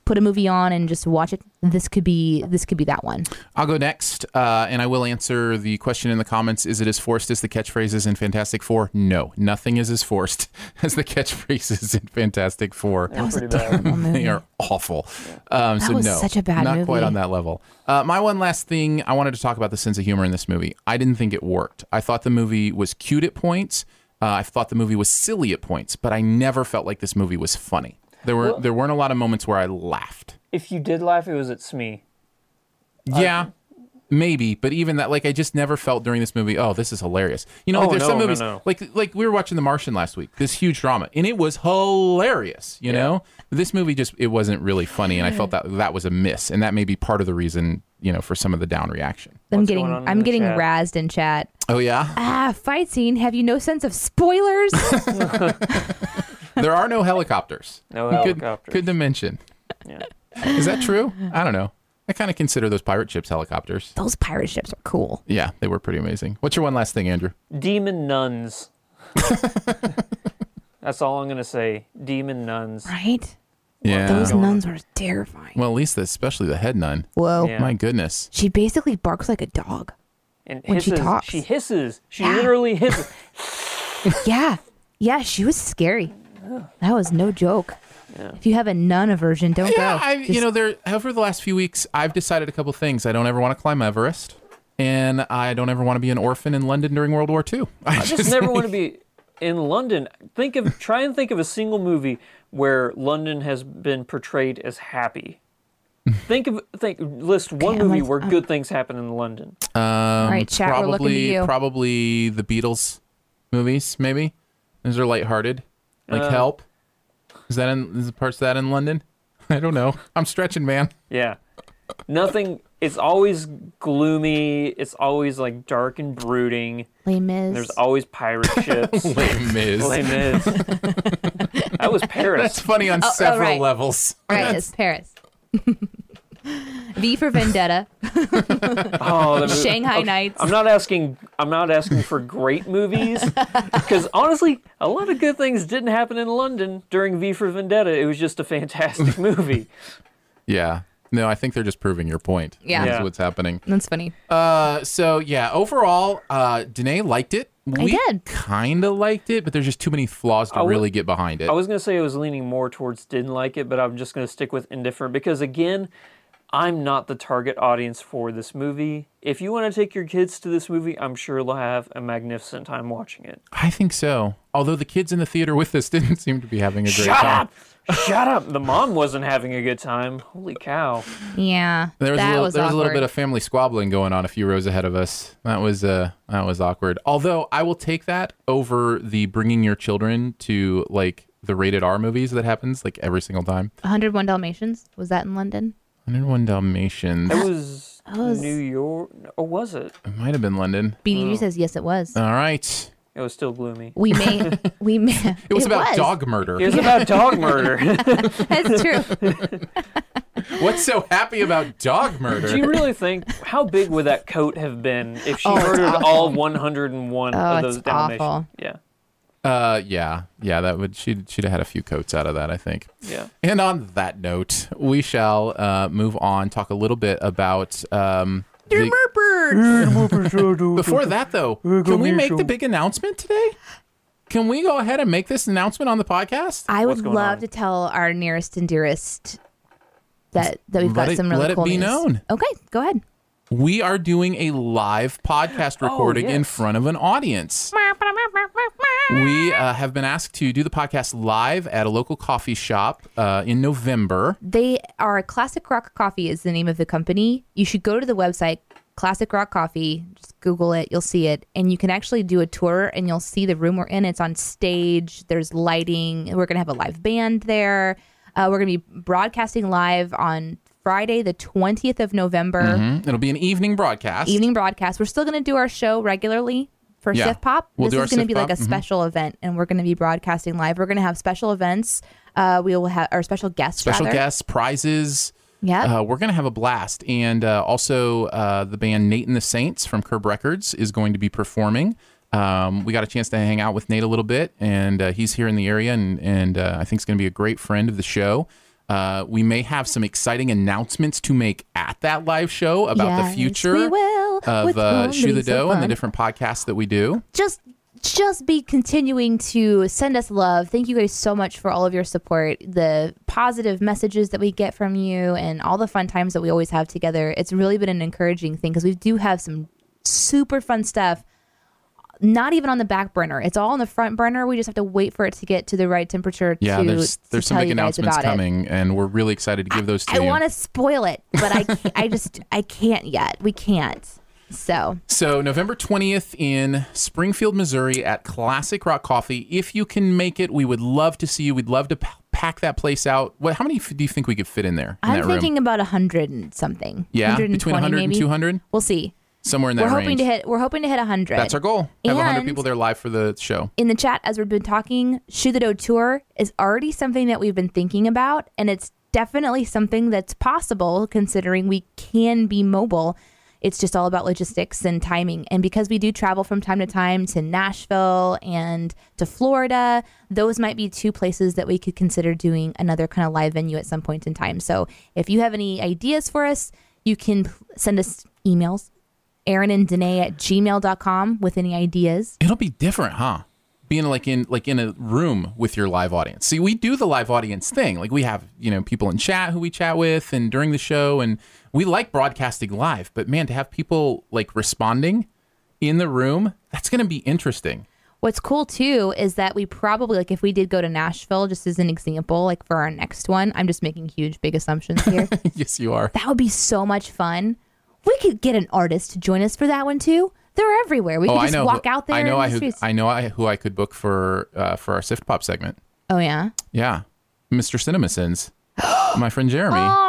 put a movie on and just watch it, this could be this could be that one. I'll go next, uh, and I will answer the question in the comments. Is it as forced as the catchphrases in Fantastic Four? No, nothing is as forced *laughs* as the catchphrases in Fantastic Four. That was a terrible *laughs* movie. they are awful. Um, That so was no, such a bad not quite on that level. Uh, my one last thing, I wanted to talk about the sense of humor in this movie. I didn't think it worked. I thought the movie was cute at points. Uh, I thought the movie was silly at points, but I never felt like this movie was funny. There were Well- there weren't a lot of moments where I laughed. If you did laugh, it was at Smee. Yeah, maybe, but even that, like, I just never felt during this movie. Oh, this is hilarious. You know, like Oh, there's some no, no, movies, no. like like we were watching The Martian last week. This huge drama, and it was hilarious. You know, this movie just it wasn't really funny, and I felt that that was a miss, and that may be part of the reason, you know, for some of the down reaction. I'm What's getting going on in I'm getting chat? razzed in chat. Oh yeah, Ah, fight scene. Have you no sense of spoilers? *laughs* *laughs* there are no helicopters. No Good, helicopters. good to mention. Yeah. Is that true? I don't know. I kind of consider those pirate ships helicopters. Those pirate ships are cool. Yeah, they were pretty amazing. What's your one last thing, Andrew? Demon nuns. *laughs* That's all I'm gonna say. Demon nuns. Right? Yeah. Those nuns are terrifying. well, at least the, especially the head nun. Whoa. Yeah. My goodness. She basically barks like a dog. And When she hisses. talks. She hisses. She Yeah. literally hisses. *laughs* Yeah. Yeah, she was scary. That was no joke. If you have a nun aversion, don't Yeah, go. I, you know, there over the last few weeks, I've decided a couple things. I don't ever want to climb Everest, and I don't ever want to be an orphan in London during World War II. I I just never want to *laughs* be in London. Think of try and think of a single movie where London has been portrayed as happy. Think of think list one Okay, movie like- where good things happen in London. Um, All right, chat, we're looking to probably, you. probably the Beatles movies. Maybe those are lighthearted, like Uh, Help. Is that in? Is the parts of that in London? *laughs* I don't know. I'm stretching, man. Yeah. Nothing it's always gloomy, it's always like dark and brooding. Les Mis. There's always pirate *laughs* ships. Les Mis. Les Mis. *laughs* that was Paris. That's funny on oh, several right. levels. right, it's Paris. V for Vendetta. Oh, the Shanghai okay, Nights. I'm not asking. I'm not asking for great movies, *laughs* because honestly, a lot of good things didn't happen in London during V for Vendetta. It was just a fantastic *laughs* movie. Yeah. No, I think they're just proving your point. Yeah. That's Yeah. what's happening. That's funny. Uh, so yeah, overall, uh, Danae liked it. We did. Kind of liked it, but there's just too many flaws to I would- really get behind it. I was gonna say I was leaning more towards didn't like it, but I'm just gonna stick with indifferent because again, I'm not the target audience for this movie. If you want to take your kids to this movie, I'm sure they'll have a magnificent time watching it. I think so. Although the kids in the theater with us *laughs* didn't seem to be having a great Shut time. up! Shut up! The mom wasn't having a good time. Holy cow! Yeah. There was that a little, was there was a little bit of family squabbling going on a few rows ahead of us. That was uh that was awkward. Although I will take that over the bringing your children to like the rated R movies that happens like every single time. 101 Dalmatians. Was that in London? 101 Dalmatians. It was, was- New York, or was it? It might have been London. BDG oh. says yes, it was. All right. It was still gloomy. we may. *laughs* we may. It was about dog murder. It was about dog murder. *laughs* *laughs* That's true. What's so happy about dog murder? Do you really think how big would that coat have been if she Oh, it's murdered awful. all 101 Oh, of it's those Dalmatians? awful. Yeah, Uh, yeah, yeah, that would she'd she'd have had a few coats out of that, I think. yeah. And on that note, we shall uh, move on, talk a little bit about um, the- Before that, though, can we make the big announcement today? Can we go ahead and make this announcement on the podcast? I would love on? to tell our nearest and dearest that that we've Let got it- some really let it cool be news. known. Okay, go ahead. We are doing a live podcast recording in yes. front of an audience. We uh, have been asked to do the podcast live at a local coffee shop uh, in November. They are Classic Rock Coffee is the name of the company. You should go to the website Classic Rock Coffee. Just Google it, you'll see it, and you can actually do a tour and you'll see the room we're in. It's on stage. There's lighting. We're gonna have a live band there. Uh, we're gonna be broadcasting live on Friday, the 20th of November. Mhm. It'll be an evening broadcast. evening broadcast. We're still going to do our show regularly for Yeah. Sift Pop. We'll this is going to be like a mhm. special event, and we're going to be broadcasting live. We're going to have special events. Uh, we will have our special guests. Special rather. guests, prizes. Yeah. Uh, we're going to have a blast. And uh, also, uh, the band Nate and the Saints from Curb Records is going to be performing. Um, we got a chance to hang out with Nate a little bit, and uh, he's here in the area, and, and uh, I think he's going to be a great friend of the show. Uh, we may have some exciting announcements to make at that live show about Yes, the future we will, of uh, Shoe the Dough and the different podcasts that we do. just just be continuing to send us love. Thank you guys so much for all of your support, the positive messages that we get from you, and all the fun times that we always have together. It's really been an encouraging thing because we do have some super fun stuff. Not even on the back burner. It's all on the front burner. We just have to wait for it to get to the right temperature. Yeah, to, there's to there's some big announcements about it. coming, and we're really excited to give those to I you. I want to spoil it, but I can't, I just I can't yet. We can't. So So November 20th in Springfield, Missouri at Classic Rock Coffee. If you can make it, we would love to see you. We'd love to p- pack that place out. What how many f- do you think we could fit in there in I'm thinking room? about a hundred and something. Yeah, between 120 100 and 200? We'll see. Somewhere in that We're range. hoping to hit. We're hoping to hit hundred. That's our goal. Have 100 people there live for the show. in the chat as we've been talking, Shoe the Dough Tour is already something that we've been thinking about, and it's definitely something that's possible considering we can be mobile. It's just all about logistics and timing. And because we do travel from time to time to Nashville and to Florida, those might be two places that we could consider doing another kind of live venue at some point in time. So if you have any ideas for us, you can send us emails, Aaron and Danae at gmail.com with any ideas. It'll be different, huh? Being like in like in a room with your live audience. See, we do the live audience thing. Like we have, you know, people in chat who we chat with and during the show and we like broadcasting live, but man, to have people like responding in the room, that's going to be interesting. What's cool too is that we probably like if we did go to Nashville, just as an example, like for our next one, I'm just making huge big assumptions here. *laughs* yes, you are. that would be so much fun. We could get an artist to join us for that one too. They're everywhere. We oh, could just walk who- out there I know. I who. I know. I who I could book for uh, for our Sift Pop segment. oh yeah. Yeah, Mr. Cinema Sins, *gasps* my friend Jeremy. Oh,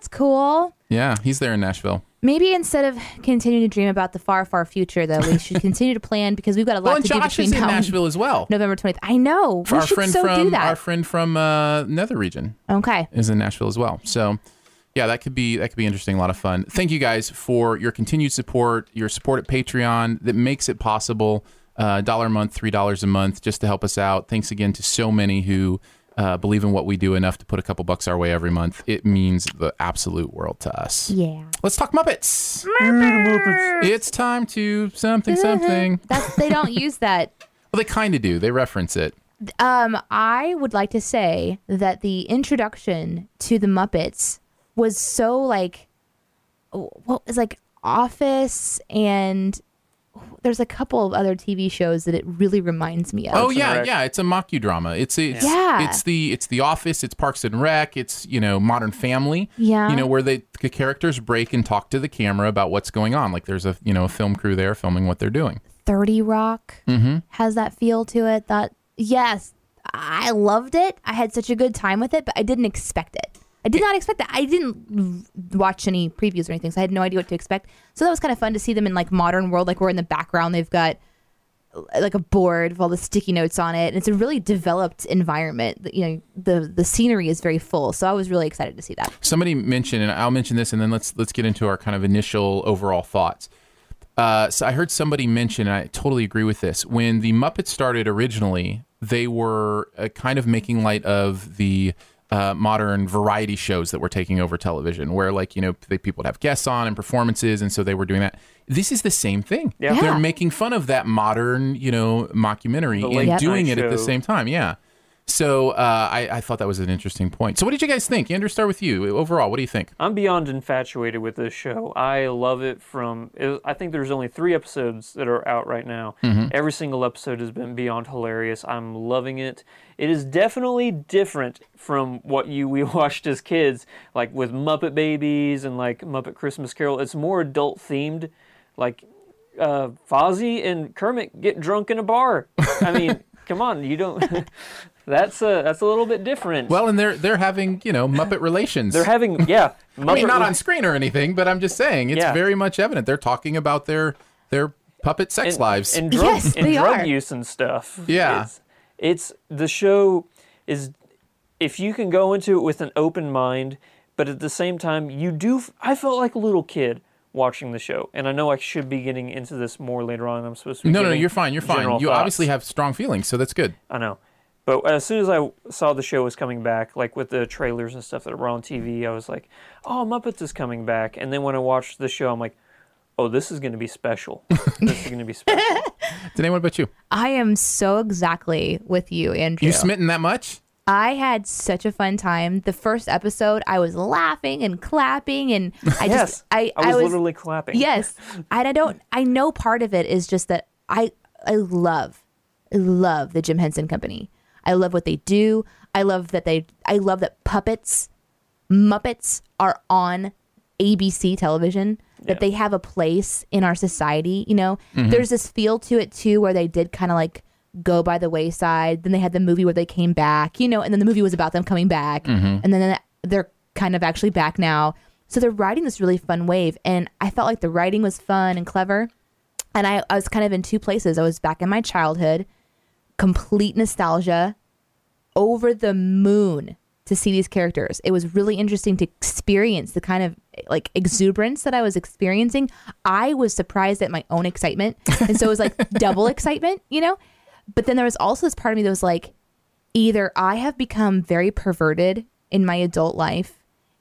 that's cool. Yeah, he's there in Nashville. Maybe instead of continuing to dream about the far, far future, though, we should *laughs* continue to plan because we've got a lot Well, and to do Josh between is in now and Nashville as well. November 20th. I know. We our should friend so from do that. our friend from uh, Nether Region okay. is in Nashville as well. So, yeah, that could be that could be interesting. A lot of fun. Thank you guys for your continued support, your support at Patreon that makes it possible. Uh, dollar a month, three dollars a month, just to help us out. Thanks again to so many who uh, believe in what we do enough to put a couple bucks our way every month. It means the absolute world to us. Yeah. Let's talk Muppets. Muppets. It's time to something something. That's they don't *laughs* use that Well, they kind of do. They reference it. Um, I would like to say that the introduction to the Muppets was so like, what was like Office and there's a couple of other TV shows that it really reminds me of. Oh yeah, Rec. yeah. It's a mockudrama. It's it's Yeah. it's the it's the Office. It's Parks and Rec. It's you know Modern Family. Yeah. You know where they the characters break and talk to the camera about what's going on. Like there's a you know a film crew there filming what they're doing. 30 Rock Mm-hmm. has that feel to it. That yes, I loved it. I had such a good time with it, but I didn't expect it. I did not expect that. I didn't watch any previews or anything, so I had no idea what to expect. So that was kind of fun to see them in like modern world, like we're in the background. They've got like a board with all the sticky notes on it. And it's a really developed environment. You know, the the scenery is very full. So I was really excited to see that. Somebody mentioned, and I'll mention this, and then let's let's get into our kind of initial overall thoughts. Uh, so I heard somebody mention, and I totally agree with this. When the Muppets started originally, they were uh, kind of making light of the uh, modern variety shows that were taking over television, where like you know they, people would have guests on and performances, and so they were doing that. This is the same thing. Yeah. Yeah. They're making fun of that modern, you know, mockumentary The and doing it at the show. same time. Yeah. So uh, I, I thought that was an interesting point. So what did you guys think? Andrew, start with you. Overall, what do you think? I'm beyond infatuated with this show. I love it from. It, I think there's only three episodes that are out right now. Every single episode has been beyond hilarious. I'm loving it. It is definitely different from what you we *laughs* watched as kids, like with Muppet Babies and like Muppet Christmas Carol. It's more adult themed, like uh, Fozzie and Kermit get drunk in a bar. I mean, *laughs* come on, you don't. *laughs* that's a that's a little bit different. Well, and they're they're having you know Muppet *laughs* relations. they're having yeah. *laughs* I mean, not on screen or anything, but I'm just saying it's Yeah. very much evident. They're talking about their their puppet sex and, lives. and drug, Yes, and they drug are. use and stuff. Yeah. it's, it's the show is if you can go into it with an open mind, but at the same time you do. I felt like a little kid watching the show, and I know I should be getting into this more later on. I'm supposed to. Be no, no, giving you're fine. You're fine. You thoughts. obviously have strong feelings, so that's good. I know. But as soon as I saw the show was coming back, like with the trailers and stuff that were on TV, I was like, "Oh, Muppets is coming back." And then when I watched the show, I'm like, "Oh, this is going to be special. this is going to be special." *laughs* Did what about you? I am so exactly with you, Andrew. You smitten that much? I had such a fun time. The first episode, I was laughing and clapping, and I yes, just, I, I was, literally clapping. yes, and I don't, I know part of it is just that I, I love, I love the Jim Henson Company. I love what they do. I love that they, I love that puppets, Muppets are on ABC television. That Yeah. they have a place in our society. You know, mm-hmm. there's this feel to it too, where they did kind of like go by the wayside. Then they had the movie where they came back. You know, and then the movie was about them coming back, mm-hmm. and then they're kind of actually back now. So they're riding this really fun wave, and I felt like the writing was fun and clever. And I, I was kind of in two places. I was back in my childhood, complete nostalgia, over the moon to see these characters. It was really interesting to experience the kind of like exuberance that I was experiencing. I was surprised at my own excitement. And so it was like *laughs* double excitement, you know? But then there was also this part of me that was like, either I have become very perverted in my adult life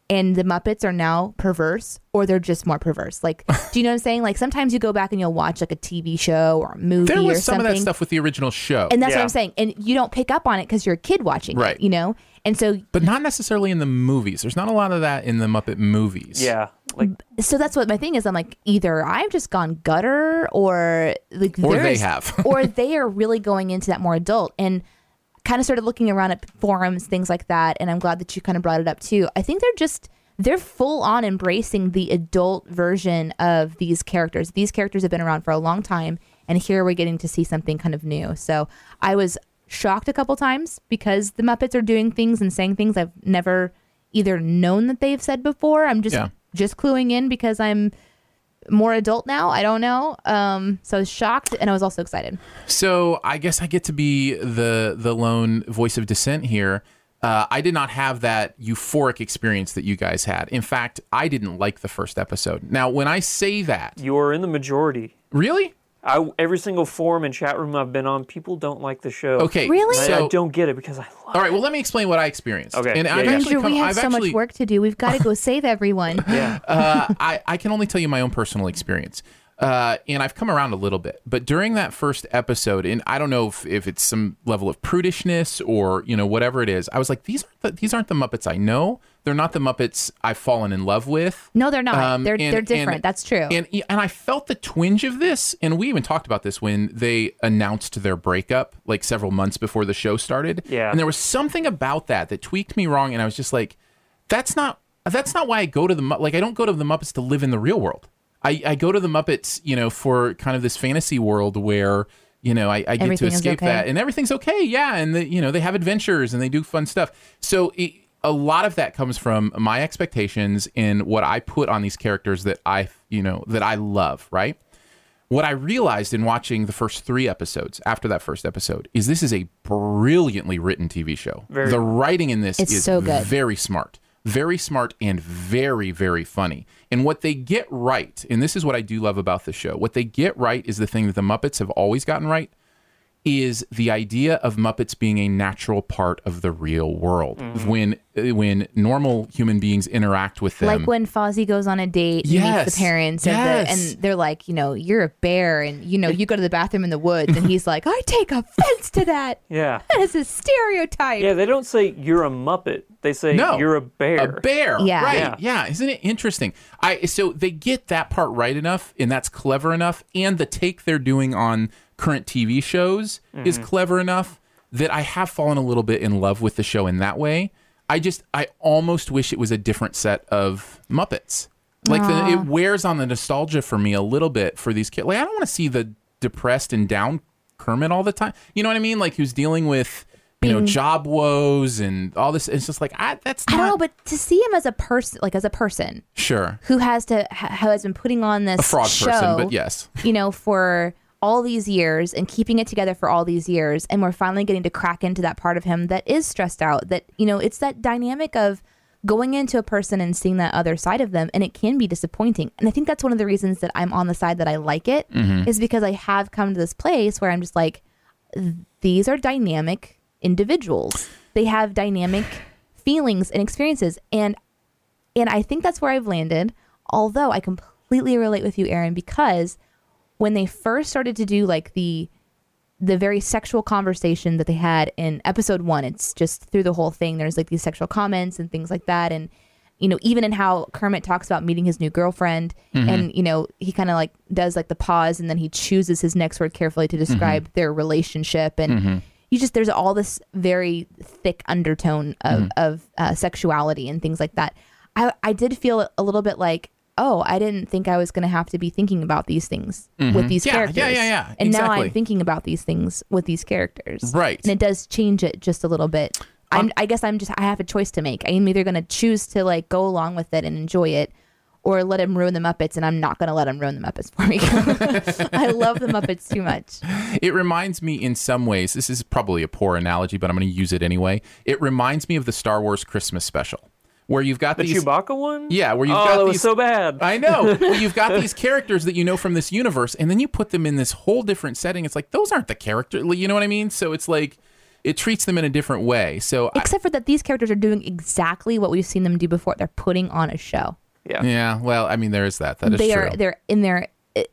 and the Muppets are now perverse or they're just more perverse. Like, *laughs* do you know what I'm saying? Like sometimes you go back and you'll watch like a TV show or a movie There or was some something. of that stuff with the original show, And that's what I'm saying. And you don't pick up on it because you're a kid watching Right. it, you know? And so but not necessarily in the movies. There's not a lot of that in the Muppet movies. Yeah. Like so that's what my thing is. I'm like, either I've just gone gutter or like Or they there's- have. or *laughs* they are really going into that more adult and kind of started looking around at forums, things like that. And I'm glad that you kind of brought it up too. I think they're just they're full on embracing the adult version of these characters. These characters have been around for a long time, and here we're getting to see something kind of new. So I was shocked a couple times because the Muppets are doing things and saying things I've never either known that they've said before. I'm just Yeah. just cluing in because I'm more adult now. I don't know. Um, so I was shocked and I was also excited. So I guess I get to be the the lone voice of dissent here. Uh, I did not have that euphoric experience that you guys had. In fact, I didn't like the first episode. Now, when I say that, you are in the majority. really, I, every single forum and chat room I've been on, people don't like the show. okay, Really? And I, I don't get it because I love it. all right, well, let me explain what I experienced. Okay, and yeah, I've yeah. actually Andrew, come, we have I've so actually, much work to do. We've got to go *laughs* save everyone. Yeah. uh, I, I can only tell you my own personal experience. Uh, and I've come around a little bit, but during that first episode, and I don't know if, if it's some level of prudishness or you know whatever it is, I was like, these aren't the, these aren't the Muppets I know. They're not the Muppets I've fallen in love with. No, they're not. Um, they're and- they're different. and- That's true. And and I felt the twinge of this, and we even talked about this when they announced their breakup, like several months before the show started. Yeah. And there was something about that that tweaked me wrong, and I was just like, that's not that's not why I go to the Mu- like I don't go to the Muppets to live in the real world. I, I go to the Muppets, you know, for kind of this fantasy world where you know I, I get to Everything is escape okay. that, and everything's okay. Yeah, and the, you know they have adventures and they do fun stuff. So it, a lot of that comes from my expectations in what I put on these characters that I you know that I love. Right. what I realized in watching the first three episodes after that first episode is this is a brilliantly written TV show. Very. the writing in this It's is so good. very smart, very smart, and very, very funny. And what they get right, and this is what I do love about the show, what they get right is the thing that the Muppets have always gotten right is the idea of Muppets being a natural part of the real world. Mm-hmm. When when normal human beings interact with them, like when Fozzie goes on a date and meets the parents, and, Yes. the, and they're like, you know, you're a bear, and you know, you go to the bathroom in the woods, and he's like, I take offense to that. *laughs* Yeah. That is a stereotype. Yeah, they don't say you're a Muppet. They say No, you're a bear. A bear. Yeah. Right. Yeah. Yeah. Isn't it interesting? I so they get that part right enough and that's clever enough and the take they're doing on current TV shows is Mm-hmm. clever enough that I have fallen a little bit in love with the show in that way. I just I almost wish it was a different set of Muppets. Like the, it wears on the nostalgia for me a little bit for these kids. Like I don't want to see the depressed and down Kermit all the time. You know what I mean? Like who's dealing with you know job woes and all this. It's just like I, that's I don't know, but to see him as a person, like as a person sure who has to, ha- who has been putting on this a fraud show, person, but yes, you know, for all these years and keeping it together for all these years, and we're finally getting to crack into that part of him that is stressed out. That you know, it's that dynamic of going into a person and seeing that other side of them, and it can be disappointing. And I think that's one of the reasons that I'm on the side that I like it, mm-hmm. is because I have come to this place where I'm just like, these are dynamic individuals. They have dynamic feelings and experiences, and and I think that's where I've landed. Although I completely relate with you, Aaron, because when they first started to do like the the very sexual conversation that they had in episode one, it's just through the whole thing. There's like these sexual comments and things like that, and you know, even in how Kermit talks about meeting his new girlfriend, mm-hmm. and you know, he kind of like does like the pause, and then he chooses his next word carefully to mm-hmm. describe their relationship, and mm-hmm. you just there's all this very thick undertone of of uh, sexuality and things like that. I I did feel a little bit like. Oh, I didn't think I was going to have to be thinking about these things with mm-hmm. these Yeah, yeah, characters. yeah, yeah, And now. I'm thinking about these things with these characters. Right. And it does change it just a little bit. I'm, um, I guess I'm just, I have a choice to make. I'm either going to choose to like go along with it and enjoy it or let him ruin the Muppets. And I'm not going to let him ruin the Muppets for me. *laughs* I love the Muppets too much. it reminds me in some ways. This is probably a poor analogy, but I'm going to use it anyway. It reminds me of the Star Wars Christmas special, where you've got The these. Chewbacca one? Yeah, where you've oh, got that was these- so bad. I know. *laughs* Well, you've got these characters that you know from this universe, and then you put them in this whole different setting. It's like those aren't the characters. You know what I mean? So it's like it treats them in a different way. So I, Except for that these characters are doing exactly what we've seen them do before. They're putting on a show. yeah. yeah, well, I mean, there is that. That is true. they true. are they're in their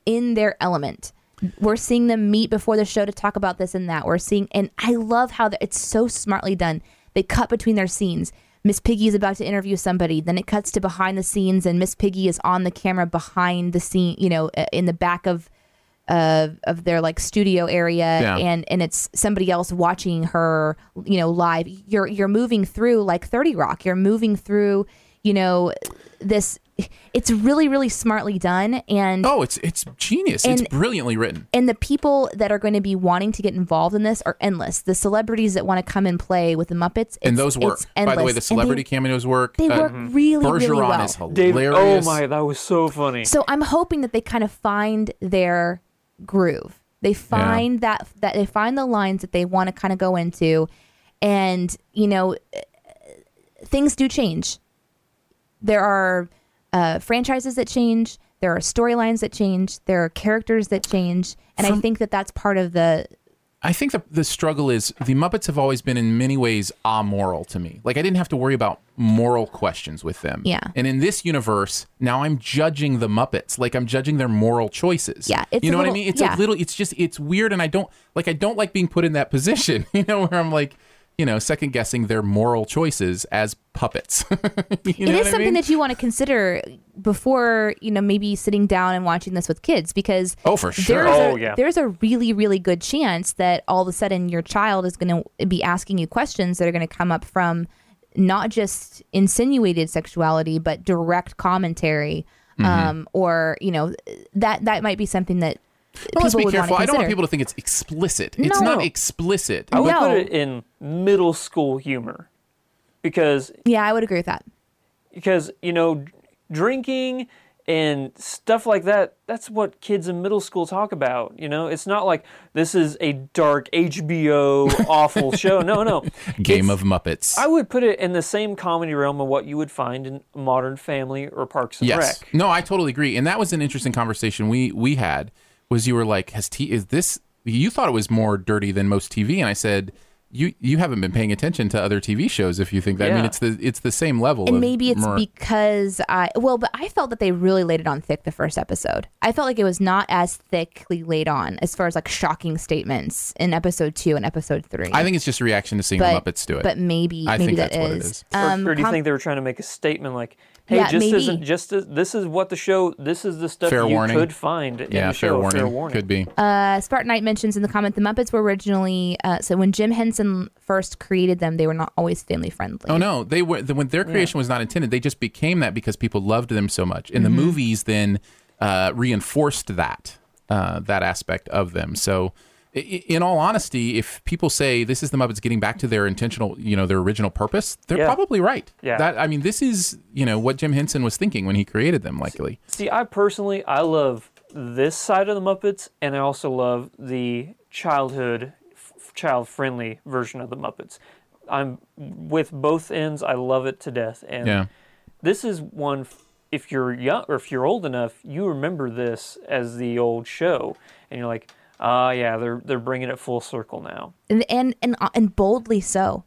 in their element. We're seeing them meet before the show to talk about this and that. We're seeing, and I love how the- it's so smartly done. They cut between their scenes. Miss Piggy is about to interview somebody, then it cuts to behind the scenes, and Miss Piggy is on the camera behind the scene, you know, uh, in the back of uh, of their like studio area, Yeah. and and it's somebody else watching her, you know, live. You're you're moving through like Thirty Rock. You're moving through, you know, this. It's really really smartly done, and oh, it's it's genius. And- it's brilliantly written. and the people that are going to be wanting to get involved in this are endless. The celebrities that want to come and play with the Muppets, And those work. it's By the way, the celebrity they, cameos work. they Uh, work really really Bergeron well. is Dave, oh my, that was so funny. So I'm hoping that they kind of find their groove. They find that that they find the lines that they want to kind of go into, and you know, things do change. There are uh, franchises that change. There are storylines that change. There are characters that change, and I think that that's part of the I think the the struggle is the Muppets have always been in many ways amoral to me. Like I didn't have to worry about moral questions with them. Yeah. And in this universe, now I'm judging the Muppets. Like I'm judging their moral choices. Yeah, it's you know what I mean? It's yeah. a little. It's just it's weird, and I don't like. I don't like being put in that position. *laughs* You know, where I'm like, you know, second guessing their moral choices as puppets. *laughs* you know it what is I something mean? that you want to consider before you know maybe sitting down and watching this with kids because Oh, for sure. there's, Oh, a, yeah. there's a really really good chance that all of a sudden your child is going to be asking you questions that are going to come up from not just insinuated sexuality but direct commentary Mm-hmm. um, or you know that that might be something that Well, let's be would careful. I don't want people to think it's explicit. It's No. not explicit. I would No. put it in middle school humor because yeah i would agree with that because you know drinking and stuff like that that's what kids in middle school talk about you know it's not like this is a dark hbo *laughs* awful show no no Game It's- of Muppets. i would put it in the same comedy realm of what you would find in modern family or parks and yes. rec No, I totally agree. And that was an interesting conversation we we had. Was you were like, has T is this? You thought it was more dirty than most TV, and I said. You, you haven't been paying attention to other TV shows if you think that. I mean, it's the it's the same level. And of maybe it's more- because I well, but I felt that they really laid it on thick the first episode. I felt like it was not as thickly laid on as far as like shocking statements in episode two and episode three. I think it's just a reaction to seeing but, the Muppets do it. But maybe I maybe think that that's what it is. is. Or- Um, or, do you com- think they were trying to make a statement like hey Yeah, just maybe. isn't just as, this is what the show this is the stuff Fair you warning. could find in yeah, the show fair warning. fair warning Could be. Uh, Spartan Knight mentions in the comment the Muppets were originally uh, so when Jim Henson first created them, they were not always family friendly. Oh no, they were the, when their creation was not intended. They just became that because people loved them so much, and the movies then uh, reinforced that uh, that aspect of them. So, i- i- in all honesty, if people say this is the Muppets getting back to their intentional, you know, their original purpose, they're Yeah. probably right. Yeah. That I mean, this is you know what Jim Henson was thinking when he created them, likely. See, I personally, I love this side of the Muppets, and I also love the childhood, f- child-friendly version of the Muppets. I'm with both ends. I love it to death, and Yeah. this is one. f- If you're young or if you're old enough, you remember this as the old show, and you're like, ah, yeah, they're they're bringing it full circle now. and and and uh, and boldly so.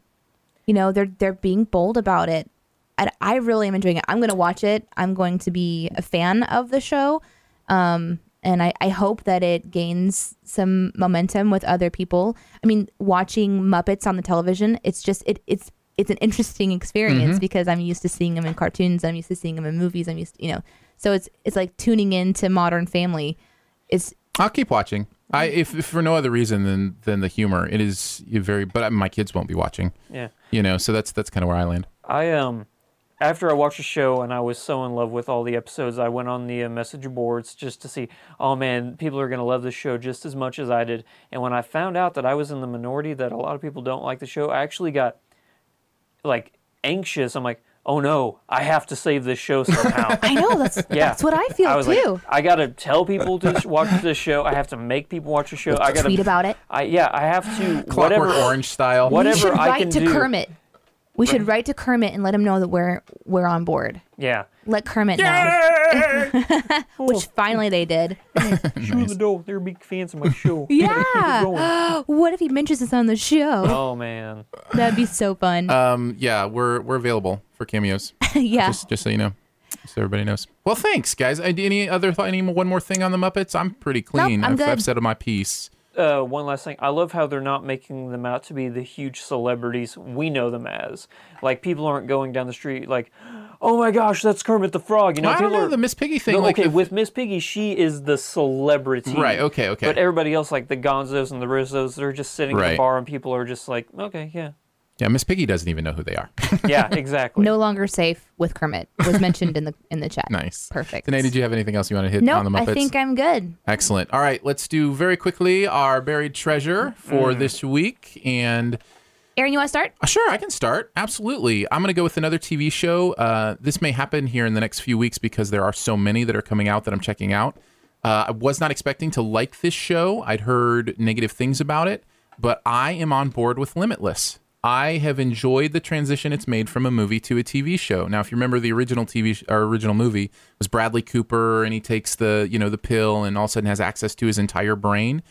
You know, they're they're being bold about it. And I really am enjoying it. I'm going to watch it. I'm going to be a fan of the show. Um, and I, I hope that it gains some momentum with other people. I mean, watching Muppets on the television, it's just it it's it's an interesting experience because I'm used to seeing them in cartoons. I'm used to seeing them in movies. I'm used, to, you know, so it's it's like tuning into Modern Family. It's I'll keep watching. I if, if for no other reason than than the humor, it is very. But my kids won't be watching. Yeah. You know, so that's that's kind of where I land. I um after I watched the show and I was so in love with all the episodes, I went on the uh, message boards just to see, oh man, people are going to love the show just as much as I did. And when I found out that I was in the minority that a lot of people don't like the show, I actually got like anxious. I'm like, "Oh no, I have to save this show somehow." *laughs* I know that's Yeah. that's what I feel I was too. like, I gotta tell people to watch this show. I have to make people watch the show. I gotta Tweet about it. I yeah, I have to Clockwork whatever. Orange style. Whatever we should I write can to do. Kermit. We should write to Kermit and let him know that we're we're on board. Yeah. Let Kermit know. *laughs* Which finally they did. *laughs* Show the door. They're big fans of my show. *laughs* Yeah. *gasps* what if he mentions us on the show? oh man. That'd be so fun. Um, yeah, we're we're available for cameos. yeah. Just just so you know, so everybody knows. Well, thanks, guys. Any other thought? Any one more thing on the Muppets? I'm pretty clean. I'm I've, good. I've said my piece. Uh, one last thing. I love how they're not making them out to be the huge celebrities we know them as. Like people aren't going down the street like, "Oh my gosh, that's Kermit the Frog." You know, I don't people know are, the Miss Piggy thing. No, like okay, the- with Miss Piggy, she is the celebrity. Right, okay, okay. But everybody else, like the Gonzos and the Rizzos, they're just sitting at Right. the bar, and people are just like, "Okay, yeah, yeah, Miss Piggy doesn't even know who they are. *laughs* yeah, exactly." no longer safe with Kermit was mentioned in the in the chat. *laughs* nice, Perfect. Danae, did you have anything else you want to hit Nope, on the Muppets? No, I think I'm good. Excellent. All right, let's do very quickly our buried treasure for mm. this week and. Aaron, you want to start? Uh, Sure, I can start. Absolutely. I'm going to go with another TV show. Uh, this may happen here in the next few weeks because there are so many that are coming out that I'm checking out. Uh, I was not expecting to like this show. I'd heard negative things about it, but I am on board with Limitless. I have enjoyed the transition it's made from a movie to a TV show. Now, if you remember the original TV sh- or original movie was Bradley Cooper, and he takes the you know the pill, and all of a sudden has access to his entire brain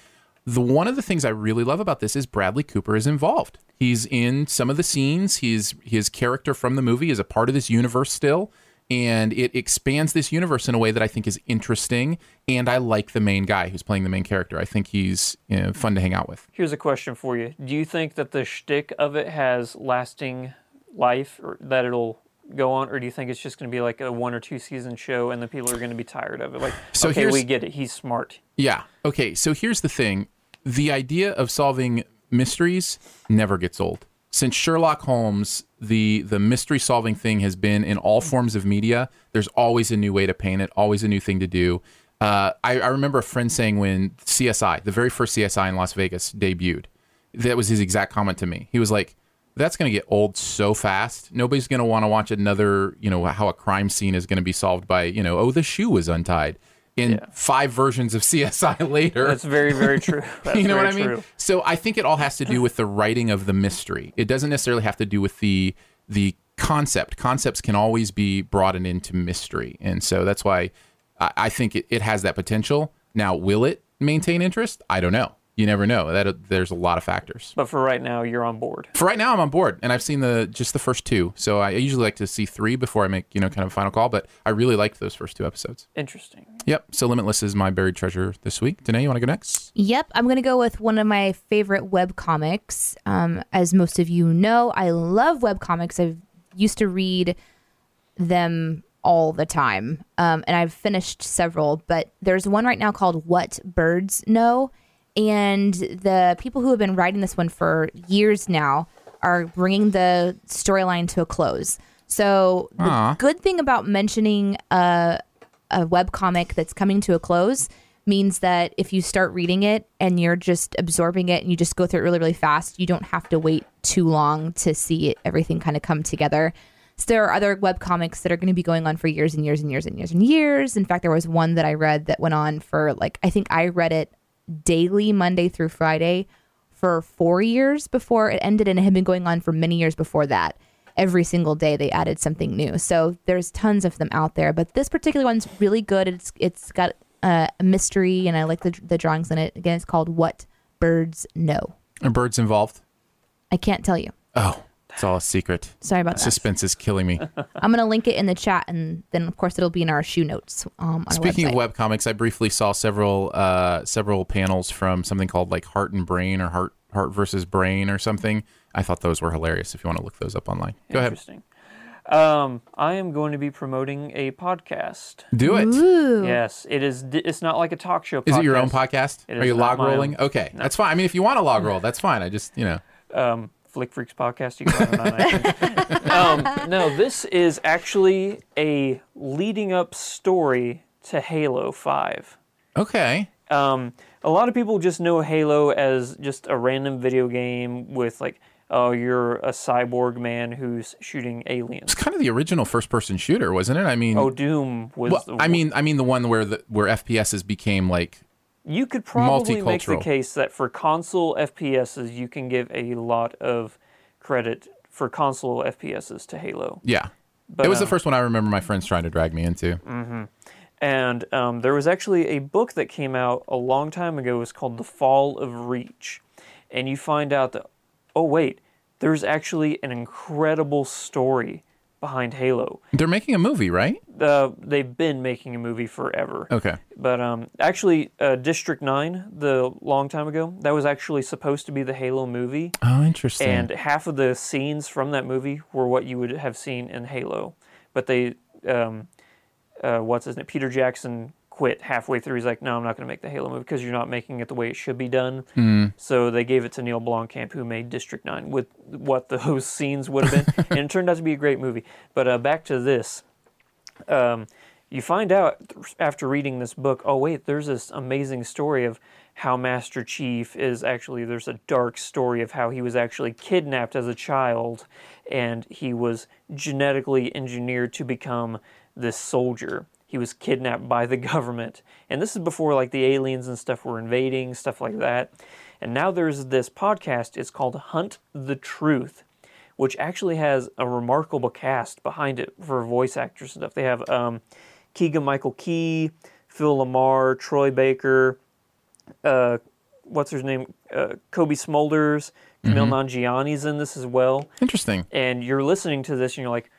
the one of the things I really love about this is Bradley Cooper is involved. He's in some of the scenes. He's his character from the movie is a part of this universe still, and it expands this universe in a way that I think is interesting. And I like the main guy who's playing the main character. I think he's you know, fun to hang out with. Here's a question for you: Do you think that the shtick of it has lasting life, or that it'll go on, or do you think it's just going to be like a one or two season show, and the people are going to be tired of it? Like, So okay, we get it. He's smart. Yeah. Okay. So here's the thing the idea of solving mysteries never gets old. Since Sherlock Holmes, the, the mystery solving thing has been in all forms of media. There's always a new way to paint it, always a new thing to do. Uh, I, I remember a friend saying when CSI, the very first CSI in Las Vegas, debuted, that was his exact comment to me. He was like, that's going to get old so fast. Nobody's going to want to watch another, you know, how a crime scene is going to be solved by, you know, oh, the shoe was untied in Yeah. five versions of *laughs* CSI later. That's very, very true. *laughs* You know what I mean? true. So I think it all has to do with the writing of the mystery. It doesn't necessarily have to do with the the concept. Concepts can always be broadened into mystery, and so that's why I, I think it, it has that potential. Now, will it maintain interest? I don't know. You never know. That there's a lot of factors. But for right now, you're on board. For right now, I'm on board, and I've seen the just the first two. So I usually like to see three before I make you know kind of a final call. But I really liked those first two episodes. Interesting. Yep. So Limitless is my buried treasure this week. Danae, you want to go next? Yep, I'm going to go with one of my favorite web comics. Um, as most of you know, I love web comics. I used to read them all the time, um, and I've finished several. But there's one right now called "What Birds Know," and the people who have been writing this one for years now are bringing the storyline to a close. So the Aw. good thing about mentioning a a web comic that's coming to a close means that if you start reading it and you're just absorbing it and you just go through it really really fast you don't have to wait too long to see it, everything kind of come together so there are other web comics that are going to be going on for years and years and years and years and years in fact there was one that i read that went on for like i think i read it daily monday through friday for four years before it ended and it had been going on for many years before that. Every single day they added something new. So there's tons of them out there but this particular one's really good. It's it's got uh, a mystery and i like the, the drawings in it. Again it's called what birds know. Are birds involved? i can't tell you. Oh, it's all a secret. sorry about that Suspense is killing me. *laughs* i'm gonna link it in the chat and then of course it'll be in our shoe notes um, on Speaking our of website. webcomics, I briefly saw several uh, several panels from something called like Heart and Brain or Heart Heart versus Brain or something. I thought those were hilarious. If you want to look those up online, go ahead, Interesting. Um, I am going to be promoting a podcast. do it. Ooh. Yes, it is. It's not like a talk show. Podcast. Is it your own podcast? It Are you log rolling? own. Okay, that's fine. I mean, if you want to log roll, *laughs* that's fine. I just you know. um, Flick Freaks podcast. You can find it on iTunes. *laughs* um, no, this is actually a leading up story to Halo Five. Okay. Um, a lot of people just know Halo as just a random video game with like, oh, you're a cyborg man who's shooting aliens. It's kind of the original first-person shooter, wasn't it? I mean, Oh, Doom was. well, I mean, I mean the one where the where FPSs became like You could probably make the case that for console FPSs, you can give a lot of credit for console FPSs to Halo. yeah. But, it was the um, first one I remember my friends trying to drag me into. And um, there was actually a book that came out a long time ago. It was called The Fall of Reach. And you find out that, oh, wait, there's actually an incredible story behind Halo. They're making a movie, right? Uh, they've been making a movie forever. Okay. But um, actually, uh, District 9, the long time ago, that was actually supposed to be the Halo movie. Oh, interesting. And half of the scenes from that movie were what you would have seen in Halo. But they, um, uh, what's his name? Peter Jackson quit halfway through. He's like, no, I'm not going to make the Halo movie because you're not making it the way it should be done. Hmm. So they gave it to Neil Blomkamp, who made District 9 with what those *laughs* scenes would have been. *laughs* and it turned out to be a great movie. But uh, back to this. Um, you find out after reading this book, oh, wait, there's this amazing story of how Master Chief is actually, there's a dark story of how he was actually kidnapped as a child and he was genetically engineered to become this soldier. He was kidnapped by the *laughs* government. And this is before like the aliens and stuff were invading, stuff like that. And now there's this podcast, it's called Hunt the Truth which actually has a remarkable cast behind it for voice actors and stuff. They have um, Keegan Michael Key, Phil LaMarr, Troy Baker, uh, what's his name? Uh, Cobie Smulders, Kumail Nanjiani's in this as well. interesting. And you're listening to this and you're like,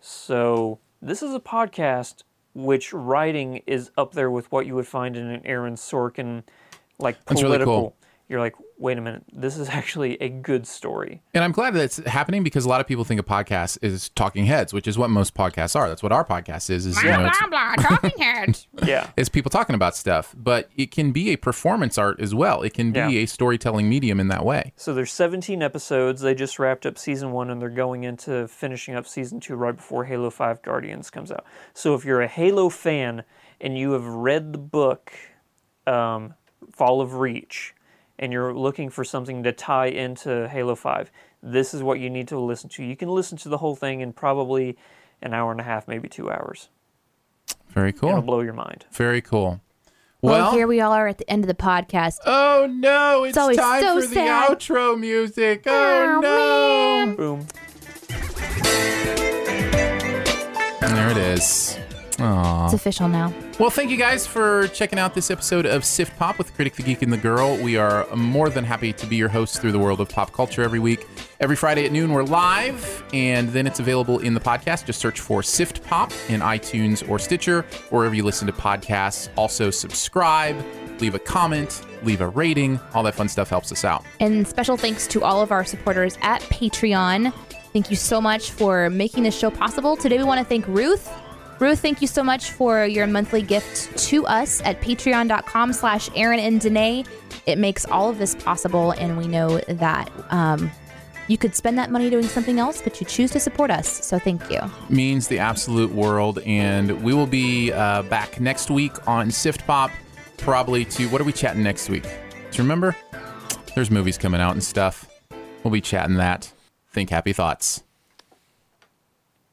so this is a podcast which writing is up there with what you would find in an Aaron Sorkin, like That's really political. cool. You're like, wait a minute, this is *laughs* actually a good story. And I'm glad that's happening because a lot of people think a podcast is talking heads, which is what most podcasts are. That's what our podcast is. Is you know, it's, blah talking heads Yeah. *laughs* it's people talking about stuff, but it can be a performance art as well. It can be Yeah. a storytelling medium in that way. So there's 17 episodes. They just wrapped up season one, and they're going into finishing up season two right before Halo 5 Guardians comes out. So if you're a Halo fan and you have read the book um, Fall of Reach, and you're looking for something to tie into Halo 5, this is what you need to listen to. You can listen to the whole thing in probably an hour and a half, maybe two hours. Very cool. It'll blow your mind. Very cool. Well, Well, here we all are at the end of the podcast. oh no, it's, always time so for the outro music. Oh, oh no. Boom. There it is. Aw. It's official now. Well, thank you guys for checking out this episode of Sift Pop with Critic, the Geek, and the Girl. We are more than happy to be your hosts through the world of pop culture every week. Every Friday at noon, we're live, and then it's available in the podcast. Just search for Sift Pop in iTunes or Stitcher, wherever you listen to podcasts. Also, subscribe, leave a comment, leave a rating. All that fun stuff helps us out. And special thanks to all of our supporters at Patreon. Thank you so much for making this show possible. Today we want to thank Ruth. Ruth, thank you so much for your monthly gift to us at patreon.com slash Aaron and Danae. It makes all of this possible, and we know that um, you could spend that money doing something else, but you choose to support us. So thank you. means the absolute world. And we will be uh, back next week on Sift Pop, probably to what are we chatting next week? Do you remember? There's movies coming out and stuff. We'll be chatting that. Think happy thoughts.